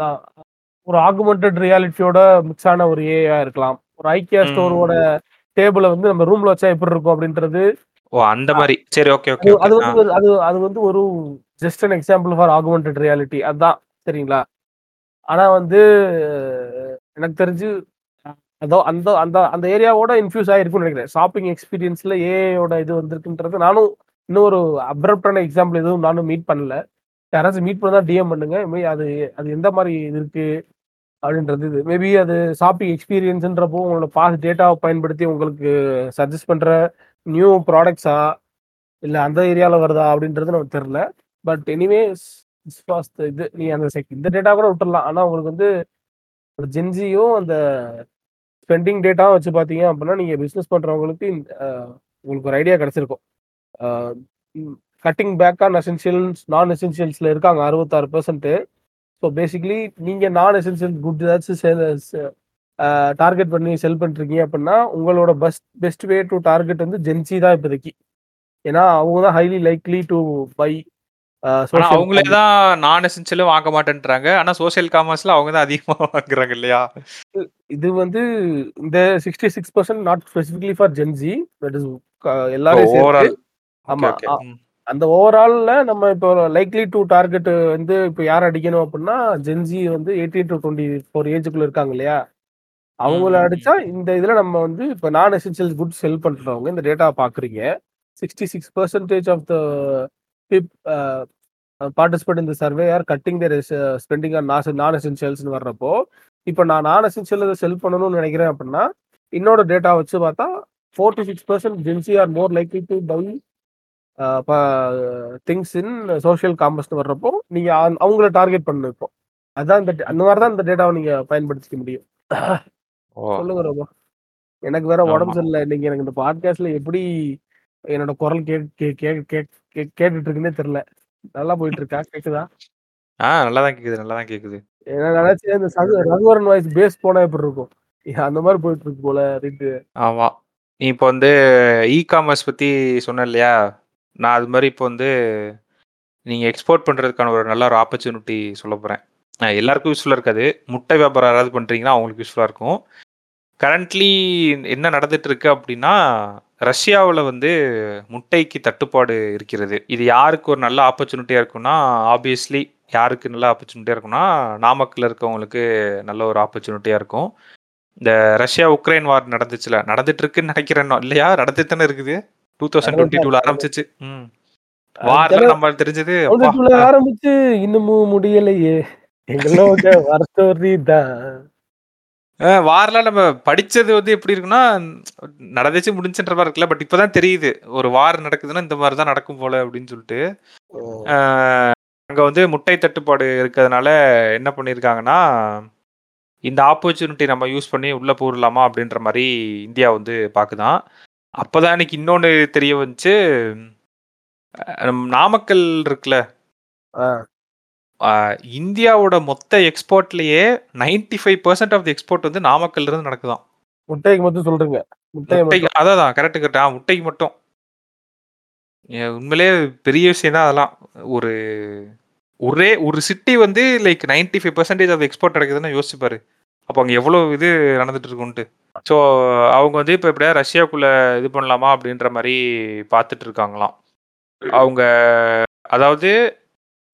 நான் ஒரு ஆகுமென்டட் ரியாலிட்டியோட மிக்ஸ் ஆன ஒரு ஏஐயா இருக்கலாம். ஒரு ஐக்கியா ஸ்டோரோட. டேபிள வந்து நம்ம ரூம்ல வச்சா எப்படி இருக்கும் அப்படின்றது. ஓ! அந்த மாரி. சரி ஓகே, ஓகே. அது. வந்து அது அது வந்து ஒரு just an example for augmented reality அதான். சரிங்களா? ஆனா வந்து எனக்கு தெரிஞ்சு அதோ அந்த அந்த அந்த ஏரியாவோட இன்ஃப்யூஸ் ஆயிருக்கும்னு நினைக்கிறேன் ஷாப்பிங் எக்ஸ்பீரியன்ஸ்ல ஏஐயோட இது வந்திருக்குன்றது நானும் இன்னும் ஒரு அப்ரப்ட்டான எக்ஸாம்பிள் எதுவும் நானும் மீட் பண்ணல. யாராச்சும் மீட் பண்ணா டிஎம் பண்ணுங்க. மே அது அது எந்த மாதிரி இது இருக்கு அப்படின்றது இது. மேபி அது ஷாப்பிங் எக்ஸ்பீரியன்ஸ்ன்றப்போ உங்களோட பாஸ்ட் டேட்டாவை பயன்படுத்தி உங்களுக்கு சஜஸ்ட் பண்ற நியூ ப்ராடக்ட்ஸா? இல்லை அந்த ஏரியாவில் வருதா? அப்படின்றது நமக்கு தெரில பட் எனிவேஸ் திஸ் இது. நீ அந்த செக் இந்த டேட்டா கூட விட்டுடலாம் ஆனால் உங்களுக்கு வந்து ஒரு ஜென்ஜியும் அந்த ஸ்பெண்டிங் டேட்டாவும் வச்சு பார்த்தீங்க அப்படின்னா, நீங்கள் பிஸ்னஸ் பண்ணுறவங்களுக்கு உங்களுக்கு ஒரு ஐடியா கிடச்சிருக்கும் கட்டிங் பேக் ஆன் எசென்ஷியல்ஸ், நான் எசென்ஷியல்ஸில் இருக்காங்க 66%. ஸோ பேசிக்கலி நீங்கள் நான் எசென்ஷியல் குட் ஏதாச்சும் சேல் டார்கெட் பண்ணி செல் பண்ணிருக்கீங்க அப்படின்னா, உங்களோட best best way to target வந்து ஜென்சி தான் இப்போதைக்கு. ஏன்னா அவங்க தான் ஹைலி லைக்லி டு பை அவங்களே. தான் நான் எசென்ஷியலும் வாங்க மாட்டேன்றாங்க. ஆனா சோசியல் காமர்ஸ்ல அவங்க தான் அதிகமா வாங்குறாங்க இல்லையா? இது வந்து இந்த 66% not specifically for gen Z. That is சேர்த்து. ஓவரால். ஆமா. அந்த ஓவரால்ல நம்ம இப்போ லைக்லி டூ டார்கெட் வந்து இப்ப யார அடிக்கணும் அப்படின்னா, ஜென்ஸி வந்து 18-24 ஏஜ்க்குள்ள இருக்காங்க இல்லையா? அவங்கள அடிச்சா. இந்த இதுல நம்ம வந்து இப்ப நான் எசென்ஷியல்ஸ் குட்ஸ் செல் பண்றவங்க இந்த டேட்டாவ பார்க்குறீங்க. 66% of the peep a participate in the survey are cutting their spending on nons non எசென்ஷியல்ஸ்ன்னு வர்றப்போ, இப்ப நான் நான் எசென்ஷியல் செல் பண்ணணும்னு நினைக்கிறேன் அப்படின்னா, என்னோட டேட்டா வச்சு பார்த்தா 46% gen Z are more likely to buy things in social காமர்ஸ்ன்னு வர்றப்போ, நீங்க அ அவங்கள டார்கெட் பண்ணணும் இப்போ. அதான் இந்த அந்த மாரி தான் இந்த டேட்டாவ நீங்க பயன்படுத்திக்க முடியும். சொல்லுங்க ரோபோ எனக்கு வேற. உடம்பு சரியில்லை இன்னைக்கு எனக்கு இந்த பாட்காஸ்ட்ல எப்படி என்னோட குரல் கே கே கே கே- கே- கேட்டுட்டு இருக்குன்னே தெரியல நல்லா போயிட்டு இருக்கா கேக்குதா? ஆ நல்லா தான் கேக்குது நல்லா தான் கேக்குது என்ன நினைச்சேன் இந்த ரகுவரன் வாய்ஸ் பேஸ் போனா எப்படி இருக்கும்? அந்த மாதிரி போயிட்டு இருக்கு போல அப்படின்ட்டு. ஆமா. நீ இப்போ வந்து இ காமர்ஸ் பத்தி சொன்ன இல்லையா நான் அது மாதிரி இப்போ வந்து நீங்க எக்ஸ்போர்ட் பண்றதுக்கான ஒரு நல்ல ஒரு ஆப்பர்ச்சுனிட்டி சொல்ல போறேன். எல்லாருக்கும் யூஸ்ஃபுல்லாக இருக்காது. முட்டை வியாபாரம் யாராவது பண்றீங்கன்னா அவங்களுக்கு யூஸ்ஃபுல்லாக இருக்கும். கரண்ட்லி என்ன நடந்துட்டு இருக்கு அப்படின்னா ரஷ்யாவில் வந்து முட்டைக்கு தட்டுப்பாடு இருக்கிறது. இது யாருக்கு ஒரு நல்ல ஆப்பர்ச்சுனிட்டியாக இருக்கும்னா ஆப்வியஸ்லி யாருக்கு நல்ல ஆப்பர்ச்சுனிட்டியாக இருக்கும்னா நாமக்கல்ல இருக்கவங்களுக்கு நல்ல ஒரு ஆப்பர்ச்சுனிட்டியாக இருக்கும். இந்த ரஷ்யா உக்ரைன் வார் நடந்துச்சுல நடந்துட்டு இருக்குன்னு நினைக்கிறேன் நான். இல்லையா? நடந்துட்டு தானே இருக்குது டூ தௌசண்ட் டுவெண்ட்டி டூல ஆரம்பிச்சிச்சு. ம். வார்ல நம்ம தெரிஞ்சது ஆரம்பிச்சு இன்னமும் முடியலையே. எங்களோட வரஸ்டோரி தான். வார்லாம் நம்ம படிச்சது வந்து எப்படி இருக்குன்னா நடந்துச்சு முடிஞ்சுன்ற மாதிரி இருக்குல்ல பட் இப்பதான் தெரியுது. ஒரு வார் நடக்குதுன்னா இந்த மாதிரி தான் நடக்கும் போல அப்படின்னு சொல்லிட்டு. அங்க வந்து முட்டை தட்டுப்பாடு இருக்கிறதுனால என்ன பண்ணியிருக்காங்கன்னா இந்த ஆப்பர்ச்சுனிட்டி நம்ம யூஸ் பண்ணி உள்ள போடலாமா அப்படின்ற மாதிரி இந்தியா வந்து பாக்குதான். அப்பதான் எனக்கு இன்னொன்னு தெரிய வந்துச்சு. நாமக்கல் இருக்குல்ல. இந்தியாவோட மொத்த எக்ஸ்போர்ட்லயே 95% five percent of the export வந்து நாமக்கல்ல இருந்து நடக்குதாம் முட்டைக்கு மட்டும் சொல்றீங்க. முட்டைக்கு அதான் கரெக்ட் கரெக்ட் முட்டைக்கு மட்டும். ஏ, உண்மையிலே பெரிய விஷயம் தான் அதெல்லாம். ஒரு ஒரே ஒரு சிட்டி வந்து like 95% five percentage of export நடக்குதுன்னு யோசிச்சு பாரு. அப்போ அங்கே எவ்வளோ இது நடந்துட்டு இருக்குன்ட்டு. ஸோ அவங்க வந்து இப்போ எப்படியா ரஷ்யாக்குள்ள இது பண்ணலாமா அப்படின்ற மாதிரி பார்த்துட்டு இருக்காங்களாம். அவங்க அதாவது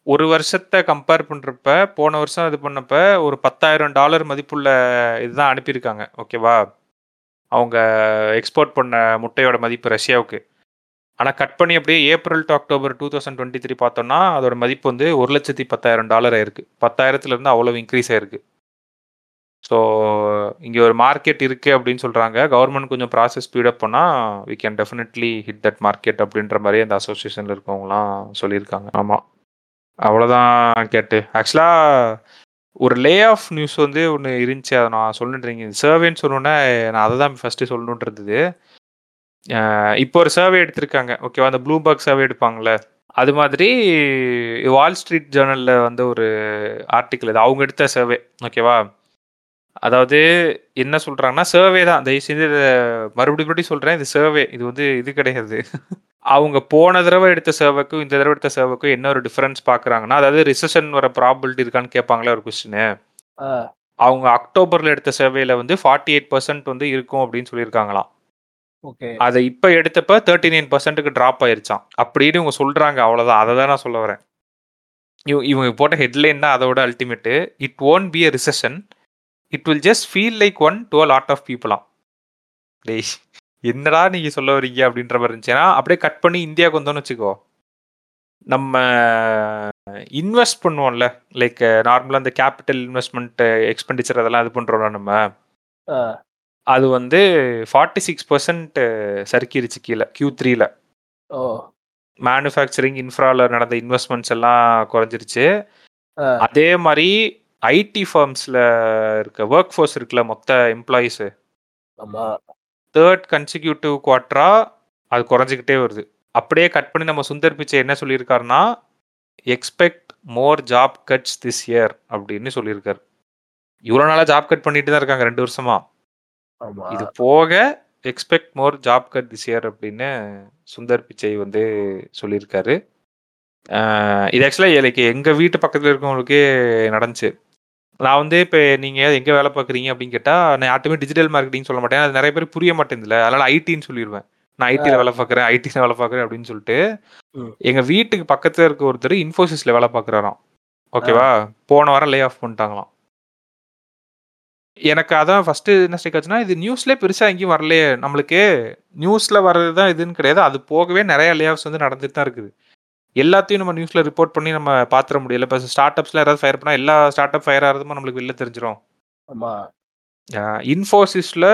ஒரு வருஷத்தை கம்பேர் பண்ணுறப்ப போன வருஷம் இது பண்ணப்ப ஒரு பத்தாயிரம் டாலர் மதிப்புள்ள இதுதான் அனுப்பியிருக்காங்க. ஓகேவா அவங்க எக்ஸ்போர்ட் பண்ண முட்டையோட மதிப்பு ரஷ்யாவுக்கு. ஆனால் கட் பண்ணி அப்படியே April to October two thousand twenty three பார்த்தோம்னா அதோட மதிப்பு வந்து ஒரு லட்சத்தி பத்தாயிரம் டாலர் ஆயிருக்கு. பத்தாயிரத்துலேருந்து அவ்வளோ இன்க்ரீஸ் ஆயிருக்கு. ஸோ இங்கே ஒரு மார்க்கெட் இருக்குது அப்படின்னு சொல்கிறாங்க கவர்மெண்ட் கொஞ்சம் ப்ராசஸ் ஸ்பீடப் பண்ணால் we can definitely hit that market அப்படின்ற மாதிரி அந்த அசோசியேஷனில் இருக்கவங்களாம் சொல்லியிருக்காங்க. ஆமாம் அவ்வளோதான் கேட்டு. ஆக்சுவலாக ஒரு லே ஆஃப் நியூஸ் வந்து ஒன்று இருந்துச்சு. அதை நான் சொல்லுன்றீங்க சர்வேன்னு சொன்னோன்னே நான் அதை தான் ஃபஸ்ட்டு சொல்லணுன்ட்டு இருந்தது. இப்போ ஒரு சர்வே எடுத்திருக்காங்க. ஓகேவா அந்த ப்ளூபர்க் சர்வே எடுப்பாங்களே அது மாதிரி வால் ஸ்ட்ரீட் ஜேர்னலில் வந்து ஒரு ஆர்டிக்கல் இது அவங்க எடுத்த சர்வே ஓகேவா அதாவது என்ன சொல்கிறாங்கன்னா சர்வே தான். தயவு செஞ்சு இதை மறுபடியும் மறுபடியும் சொல்கிறேன் இது சர்வே இது வந்து இது கிடையாது. அவங்க போன தடவை எடுத்த சர்வேக்கும் இந்த தடவை எடுத்த சர்வேக்கும் என்ன ஒரு டிஃபரன்ஸ் பார்க்குறாங்கன்னா அதாவது ரிசெஷன் வர ப்ராபிலிட்டி இருக்கான்னு கேட்பாங்களே ஒரு கொஸ்டின். அவங்க அக்டோபர்ல எடுத்த சர்வேல வந்து ஃபார்ட்டி எயிட் பர்சன்ட் வந்து இருக்கும் அப்படின்னு சொல்லியிருக்காங்களாம். ஓகே. அதை இப்போ எடுத்தப்ப தேர்ட்டி நைன் பர்சன்ட்டுக்கு ட்ராப் ஆயிருச்சான் அப்படின்னு இவங்க சொல்றாங்க அவ்வளோதான் அதை தான் நான் சொல்ல வரேன். இவ- இவங்க போட்ட ஹெட்லைன் தான் அதோட ultimate it won't be a recession it will just feel like one to a lot of பீப்புளாம் டேய். என்னடா நீங்க சொல்ல வரீங்க அப்படின்ற மாதிரி இருந்துச்சுன்னா அப்படியே கட் பண்ணி இந்தியாவுக்கு வந்தோம்னு வச்சுக்கோ. நம்ம இன்வெஸ்ட் பண்ணுவோம்ல. லைக் நார்மலாக இந்த கேபிட்டல் இன்வெஸ்ட்மெண்ட் எக்ஸ்பெண்டிச்சர் அதெல்லாம் இது பண்ணுறோம்ல நம்ம. அது வந்து ஃபார்ட்டி சிக்ஸ் பர்சன்ட் சறுக்கிருச்சு கீழே கியூ த்ரீல மேனுஃபேக்சரிங் இன்ஃப்ரால நடந்த இன்வெஸ்ட்மெண்ட்ஸ் எல்லாம் குறைஞ்சிருச்சு. அதே மாதிரி ஐடி ஃபார்ம்ஸ்ல இருக்க ஒர்க் ஃபோர்ஸ் இருக்குல்ல மொத்த எம்ப்ளாயீஸ் தேர்ட் கன்சிக்யூட்டிவ் குவார்ட்டரா அது குறைஞ்சிக்கிட்டே வருது. அப்படியே கட் பண்ணி நம்ம சுந்தர் பிச்சை என்ன சொல்லியிருக்காருன்னா expect more job cuts this year அப்படின்னு சொல்லியிருக்காரு. இவ்வளோ நாளாக ஜாப் கட் பண்ணிட்டு தான் இருக்காங்க ரெண்டு வருஷமா. இது போக expect more job cut this year அப்படின்னு சுந்தர் பிச்சை வந்து சொல்லியிருக்காரு. இது ஆக்சுவலாக லைக் எங்கள் வீட்டு பக்கத்தில் இருக்கவங்களுக்கே நடந்துச்சு. நான் வந்து இப்போ நீங்கள் எங்கே வேலை பார்க்குறீங்க அப்படின்னு கேட்டால் நான் யார்ட்டுமே டிஜிட்டல் மார்க்கெட்டிங் சொல்ல மாட்டேன். அது நிறைய பேர் புரிய மாட்டேங்குதுல அதனால ஐடின்னு சொல்லிடுவேன் நான் ஐடியில் வேலை பார்க்குறேன் ஐடியில் வேலை பார்க்குறேன் அப்படின்னு சொல்லிட்டு. எங்கள் வீட்டுக்கு பக்கத்தில் இருக்க ஒருத்தர் இன்ஃபோசிஸில் வேலை பார்க்குறாராம். ஓகேவா போன வாரம் லே ஆஃப் பண்ணிட்டாங்களாம். எனக்கு அதான் ஃபர்ஸ்ட் என்ன ஆச்சுன்னா இது நியூஸ்லேயே பெருசாக எங்கேயும் வரலையே. நம்மளுக்கு நியூஸில் வர்றது தான் இதுன்னு கிடையாது. அது போகவே நிறைய லே ஆஃப்ஸ் வந்து நடந்துட்டு தான் இருக்குது. எல்லாத்தையும் நம்ம நியூஸில் ரிப்போர்ட் பண்ணி நம்ம பாத்திர முடியல. இப்போ ஸ்டார்ட் அப்ஸில் யாராவது ஃபயர் பண்ணால் எல்லா ஸ்டார்ட் அப் ஃபயர் ஆகிறதுமோ நம்மளுக்கு வெளில தெரிஞ்சிடும் ஆமா. இன்ஃபோசிஸில்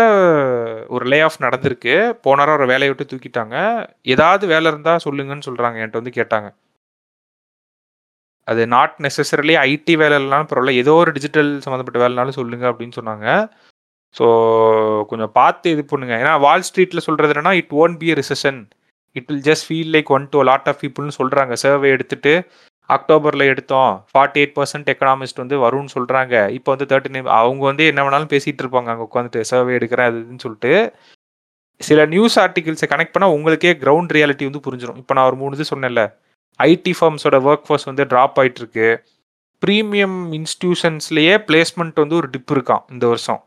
ஒரு லே ஆஃப் நடந்திருக்கு. போன வாரம் ஒரு வேலையை விட்டு தூக்கிட்டாங்க. ஏதாவது வேலை இருந்தால் சொல்லுங்கன்னு சொல்கிறாங்க என்கிட்ட வந்து கேட்டாங்க. அது நாட் நெசசரிலி ஐடி வேலை இல்லைனாலும் பரவாயில்ல. ஏதோ ஒரு டிஜிட்டல் சம்மந்தப்பட்ட வேலைனாலும் சொல்லுங்க அப்படின்னு சொன்னாங்க. ஸோ கொஞ்சம் பார்த்து இது பண்ணுங்க. ஏன்னா வால் ஸ்ட்ரீட்ல சொல்றது என்னன்னா it won't be recession it will just feel like one to lot of பீப்புள்னு சொல்கிறாங்க சர்வே எடுத்துட்டு அக்டோபரில் எடுத்தோம். ஃபார்ட்டி எயிட் பர்சன்ட் எக்கனாமிஸ்ட் வந்து வரும்னு சொல்கிறாங்க இப்போ வந்து தேர்ட்டி அவங்க வந்து என்ன வேணாலும் பேசிகிட்டு இருப்பாங்க அங்கே உட்காந்துட்டு சர்வே எடுக்கிறேன் அது இதுன்னு சொல்லிட்டு. சில நியூஸ் ஆர்டிகிள்ஸை கனெக்ட் பண்ணால் உங்களுக்கே கிரவுண்ட் ரியாலிட்டி வந்து புரிஞ்சிடும் இப்போ நான் ஒரு மூணு இது சொன்னேன்ல. ஐடி ஃபார்ம்ஸோட ஒர்க் ஃபோர்ஸ் வந்து ட்ராப் ஆகிட்டு இருக்கு ப்ரீமியம் இன்ஸ்டியூஷன்ஸ்லேயே பிளேஸ்மெண்ட் வந்து ஒரு டிப் இருக்கான் இந்த வருஷம்.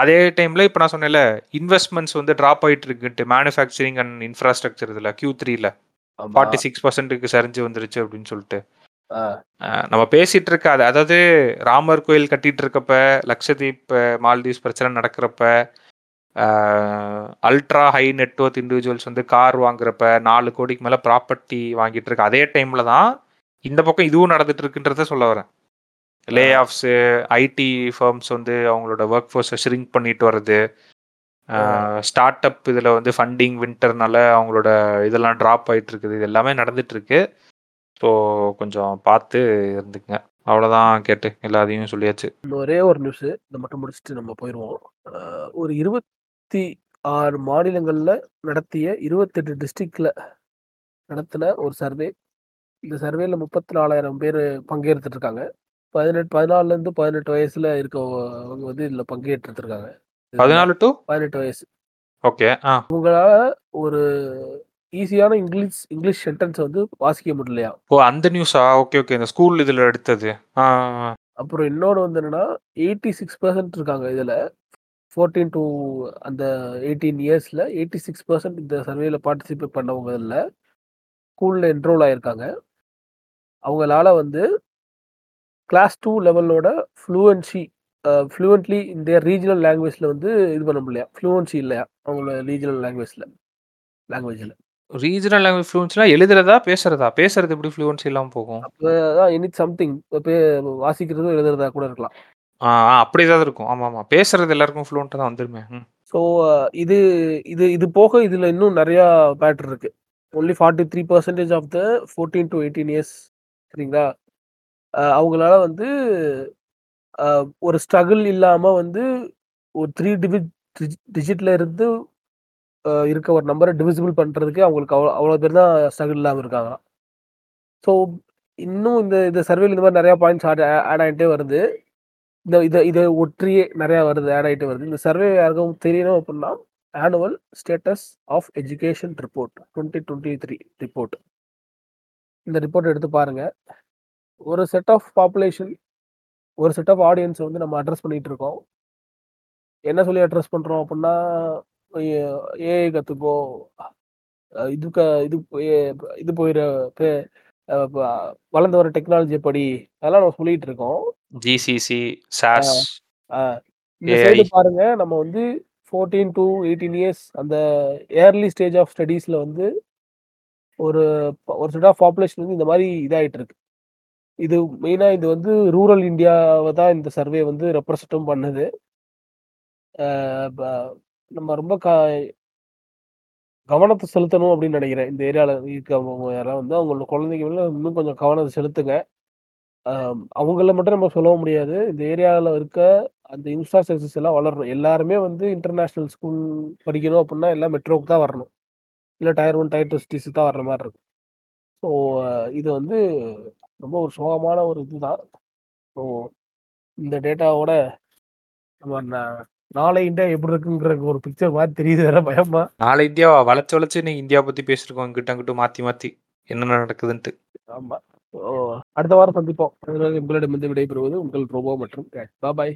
அதே டைம்ல இப்போ நான் சொன்னேன்ல இன்வெஸ்ட்மெண்ட்ஸ் வந்து ட்ராப் ஆயிட்டு இருக்குன்ட்டு மேனுஃபேக்சரிங் அண்ட் இன்ஃப்ராஸ்ட்ரக்சர் இதுல கியூ த்ரீல. ஃபார்ட்டி சிக்ஸ் பர்சன்ட்டுக்கு சரிஞ்சு வந்துருச்சு அப்படின்னு சொல்லிட்டு. நம்ம பேசிட்டு இருக்க அது அதாவது ராமர் கோயில் கட்டிட்டு இருக்கப்ப லக்ஷதீப் மால்தீவ்ஸ் பிரச்சனை நடக்கிறப்ப ultra high net worth individuals வந்து கார் வாங்குறப்ப நாலு கோடிக்கு மேல ப்ராப்பர்ட்டி வாங்கிட்டு இருக்க அதே டைம்ல தான் இந்த பக்கம் இதுவும் நடந்துட்டு இருக்குன்றத சொல்ல வரேன். லே ஆஃப்ஸு ஐடி ஃபர்ம்ஸ் வந்து அவங்களோட ஒர்க் ஃபோர்ஸை ஷ்ரிங்க் பண்ணிட்டு வர்றது. ஸ்டார்ட் அப் இதில் வந்து ஃபண்டிங் வின்டர்னால அவங்களோட இதெல்லாம் ட்ராப் ஆயிட்டு இருக்குது. இது எல்லாமே நடந்துட்டு இருக்கு ஸோ கொஞ்சம் பார்த்து இருந்துக்குங்க. அவ்வளோதான் கேட்டு எல்லாத்தையும் சொல்லியாச்சு. ஒரே ஒரு நியூஸ் இதை மட்டும் முடிச்சுட்டு நம்ம போயிடுவோம் ஒரு இருபத்தி ஆறு மாநிலங்கள்ல நடத்திய இருபத்தெட்டு டிஸ்ட்ரிக்ட்ல நடத்தின ஒரு சர்வே இந்த சர்வேல முப்பத்தி நாலாயிரம் பேர் பங்கேற்றுட்டு இருக்காங்க. பதினெட்டு பதினாலுல இருந்து பதினெட்டு வயசுல இருக்கவங்க வந்து இதுல பங்கேற்று இருக்காங்க பதினாலு டு பதினெட்டு வயசு. ஓகே ஆ. உங்களால ஒரு ஈஸியான இங்கிலீஷ் இங்கிலீஷ் சென்டென்ஸ் வந்து வாசிக்க முடியலையா? ஓ அந்த நியூஸா ஓகே ஓகே. இந்த ஸ்கூல் இதில் எடுத்தது. அப்புறம் இன்னொன்று வந்து என்னன்னா எயிட்டி சிக்ஸ் பர்சன்ட் இருக்காங்க இதில். ஃபோர்டீன் டு அந்த எயிட்டீன் இயர்ஸில் எயிட்டி சிக்ஸ் பர்சன்ட் இந்த சர்வேல பார்ட்டிசிபேட் பண்ணவங்க இதில். ஸ்கூலில் என்ரோல் ஆயிருக்காங்க. அவங்களால வந்து கிளாஸ் டூ லெவலோட ஃப்ளூவன்சி ஃப்ளூவெண்ட்லி இந்த ரீஜனல் லாங்குவேஜில் வந்து இது பண்ண முடியலையா ஃப்ளூவன்சி இல்லையா? அவங்களோட ரீஜனல் லாங்குவேஜில் லாங்குவேஜில் ரீஜனல் லாங்குவேஜ் ஃப்ளூன்ஸ்லாம் எழுதுறதா பேசுறதா? பேசுறது எப்படி ஃப்ளூவன்சி இல்லாமல் போகும்? அப்போ தான் எனி சம்திங் வாசிக்கிறதும் எழுதுறதா கூட இருக்கலாம். ஆ அப்படி ஏதாவது இருக்கும். ஆமாம் ஆமாம் பேசுறது எல்லாருக்கும் ஃப்ளூவெண்ட்டாக தான் வந்துருமே. ஸோ இது இது இது போக இதில் இன்னும் நிறையா பேட்டர் இருக்கு. Only forty three percentage of the fourteen to eighteen years சரிங்களா? அவங்களால வந்து ஒரு ஸ்ட்ரகிள் இல்லாமல் வந்து ஒரு த்ரீ டிவி டிஜிட்ல இருந்து இருக்க ஒரு நம்பரை டிவிசிபிள் பண்ணுறதுக்கு அவங்களுக்கு அவ்வளோ அவ்வளோ பேர் தான் ஸ்ட்ரகிள் இல்லாமல் இருக்காங்க. ஸோ இன்னும் இந்த இந்த சர்வேல இந்த மாதிரி நிறையா பாயிண்ட்ஸ் ஆட் ஆட் ஆகிட்டே வருது. இந்த இதை இதை ஒற்றியே நிறையா வருது ஆட் ஆகிட்டு வருது. இந்த சர்வே யாருக்கும் தெரியணும் அப்படின்னா annual status of education report twenty twenty three report இந்த ரிப்போர்ட் எடுத்து பாருங்கள் ஒரு செட் ஆஃப் பாப்புலேஷன் ஒரு செட் ஆஃப் ஆடியன்ஸ் வந்து நம்ம அட்ரஸ் பண்ணிட்டு இருக்கோம். என்ன சொல்லி அட்ரஸ் பண்றோம் அப்படின்னா ஏஐ அஹ் இதுக்கு இது இது போயிட பே- அஹ் ப- வளர்ந்து வர டெக்னாலஜி படி அதெல்லாம் நம்ம சொல்லிட்டு இருக்கோம். ஜிசிசி சாஸ் இந்த. சைடு பாருங்க நம்ம வந்து ஃபோர்டீன் டு எயிட்டீன் இயர்ஸ் அந்த ஏர்லி ஸ்டேஜ் ஆஃப் ஸ்டடீஸ்ல வந்து ஒரு ஒரு செட் ஆஃப் பாப்புலேஷன் வந்து இந்த மாதிரி இதாயிட்டு இருக்கு. இது மெயினா இது வந்து ரூரல் இந்தியாவை தான் இந்த சர்வே வந்து ரெப்ரசன்ட்டும் பண்ணுது. ஆஹ் நம்ம ரொம்ப க கவனத்தை செலுத்தணும் அப்படின்னு நினைக்கிறேன். இந்த ஏரியாவில் இருக்கவங்க யாராவது வந்து அவங்களோட குழந்தைங்க இன்னும் கொஞ்சம் கவனத்தை செலுத்துங்க. அவங்கள மட்டும் நம்ம சொல்ல முடியாது. இந்த ஏரியாவில் இருக்க அந்த இன்ஃப்ராஸ்ட்ரக்சர்ஸ் எல்லாம் வளரணும். எல்லாருமே வந்து இன்டர்நேஷ்னல் ஸ்கூல் படிக்கணும் அப்படின்னா எல்லாம் மெட்ரோக்கு தான் வரணும். இல்லை டயர் ஒன் டயர் டூ சிட்டிஸுக்கு தான் வர்ற மாதிரி இருக்கும். ஸோ இது வந்து ரொம்ப ஒரு சோகமான ஒரு இதுதான். ஸோ இந்த டேட்டாவோட நம்ம நாளை இந்தியா எப்படி இருக்குங்கிற ஒரு பிக்சர் மாதிரி தெரியுது வேற பயமா. நாளை இந்தியாவா? வளைச்சு வளைச்சு நீ இந்தியா பத்தி பேசிருக்கோம். இங்கிட்ட அங்கிட்ட மாத்தி மாத்தி என்ன நடக்குதுன்ட்டு. ஆமா. அடுத்த வாரம் சந்திப்போம். உங்களிடமிருந்து விடைபெறுவது உங்கள் ரோபோ மற்றும் பாய்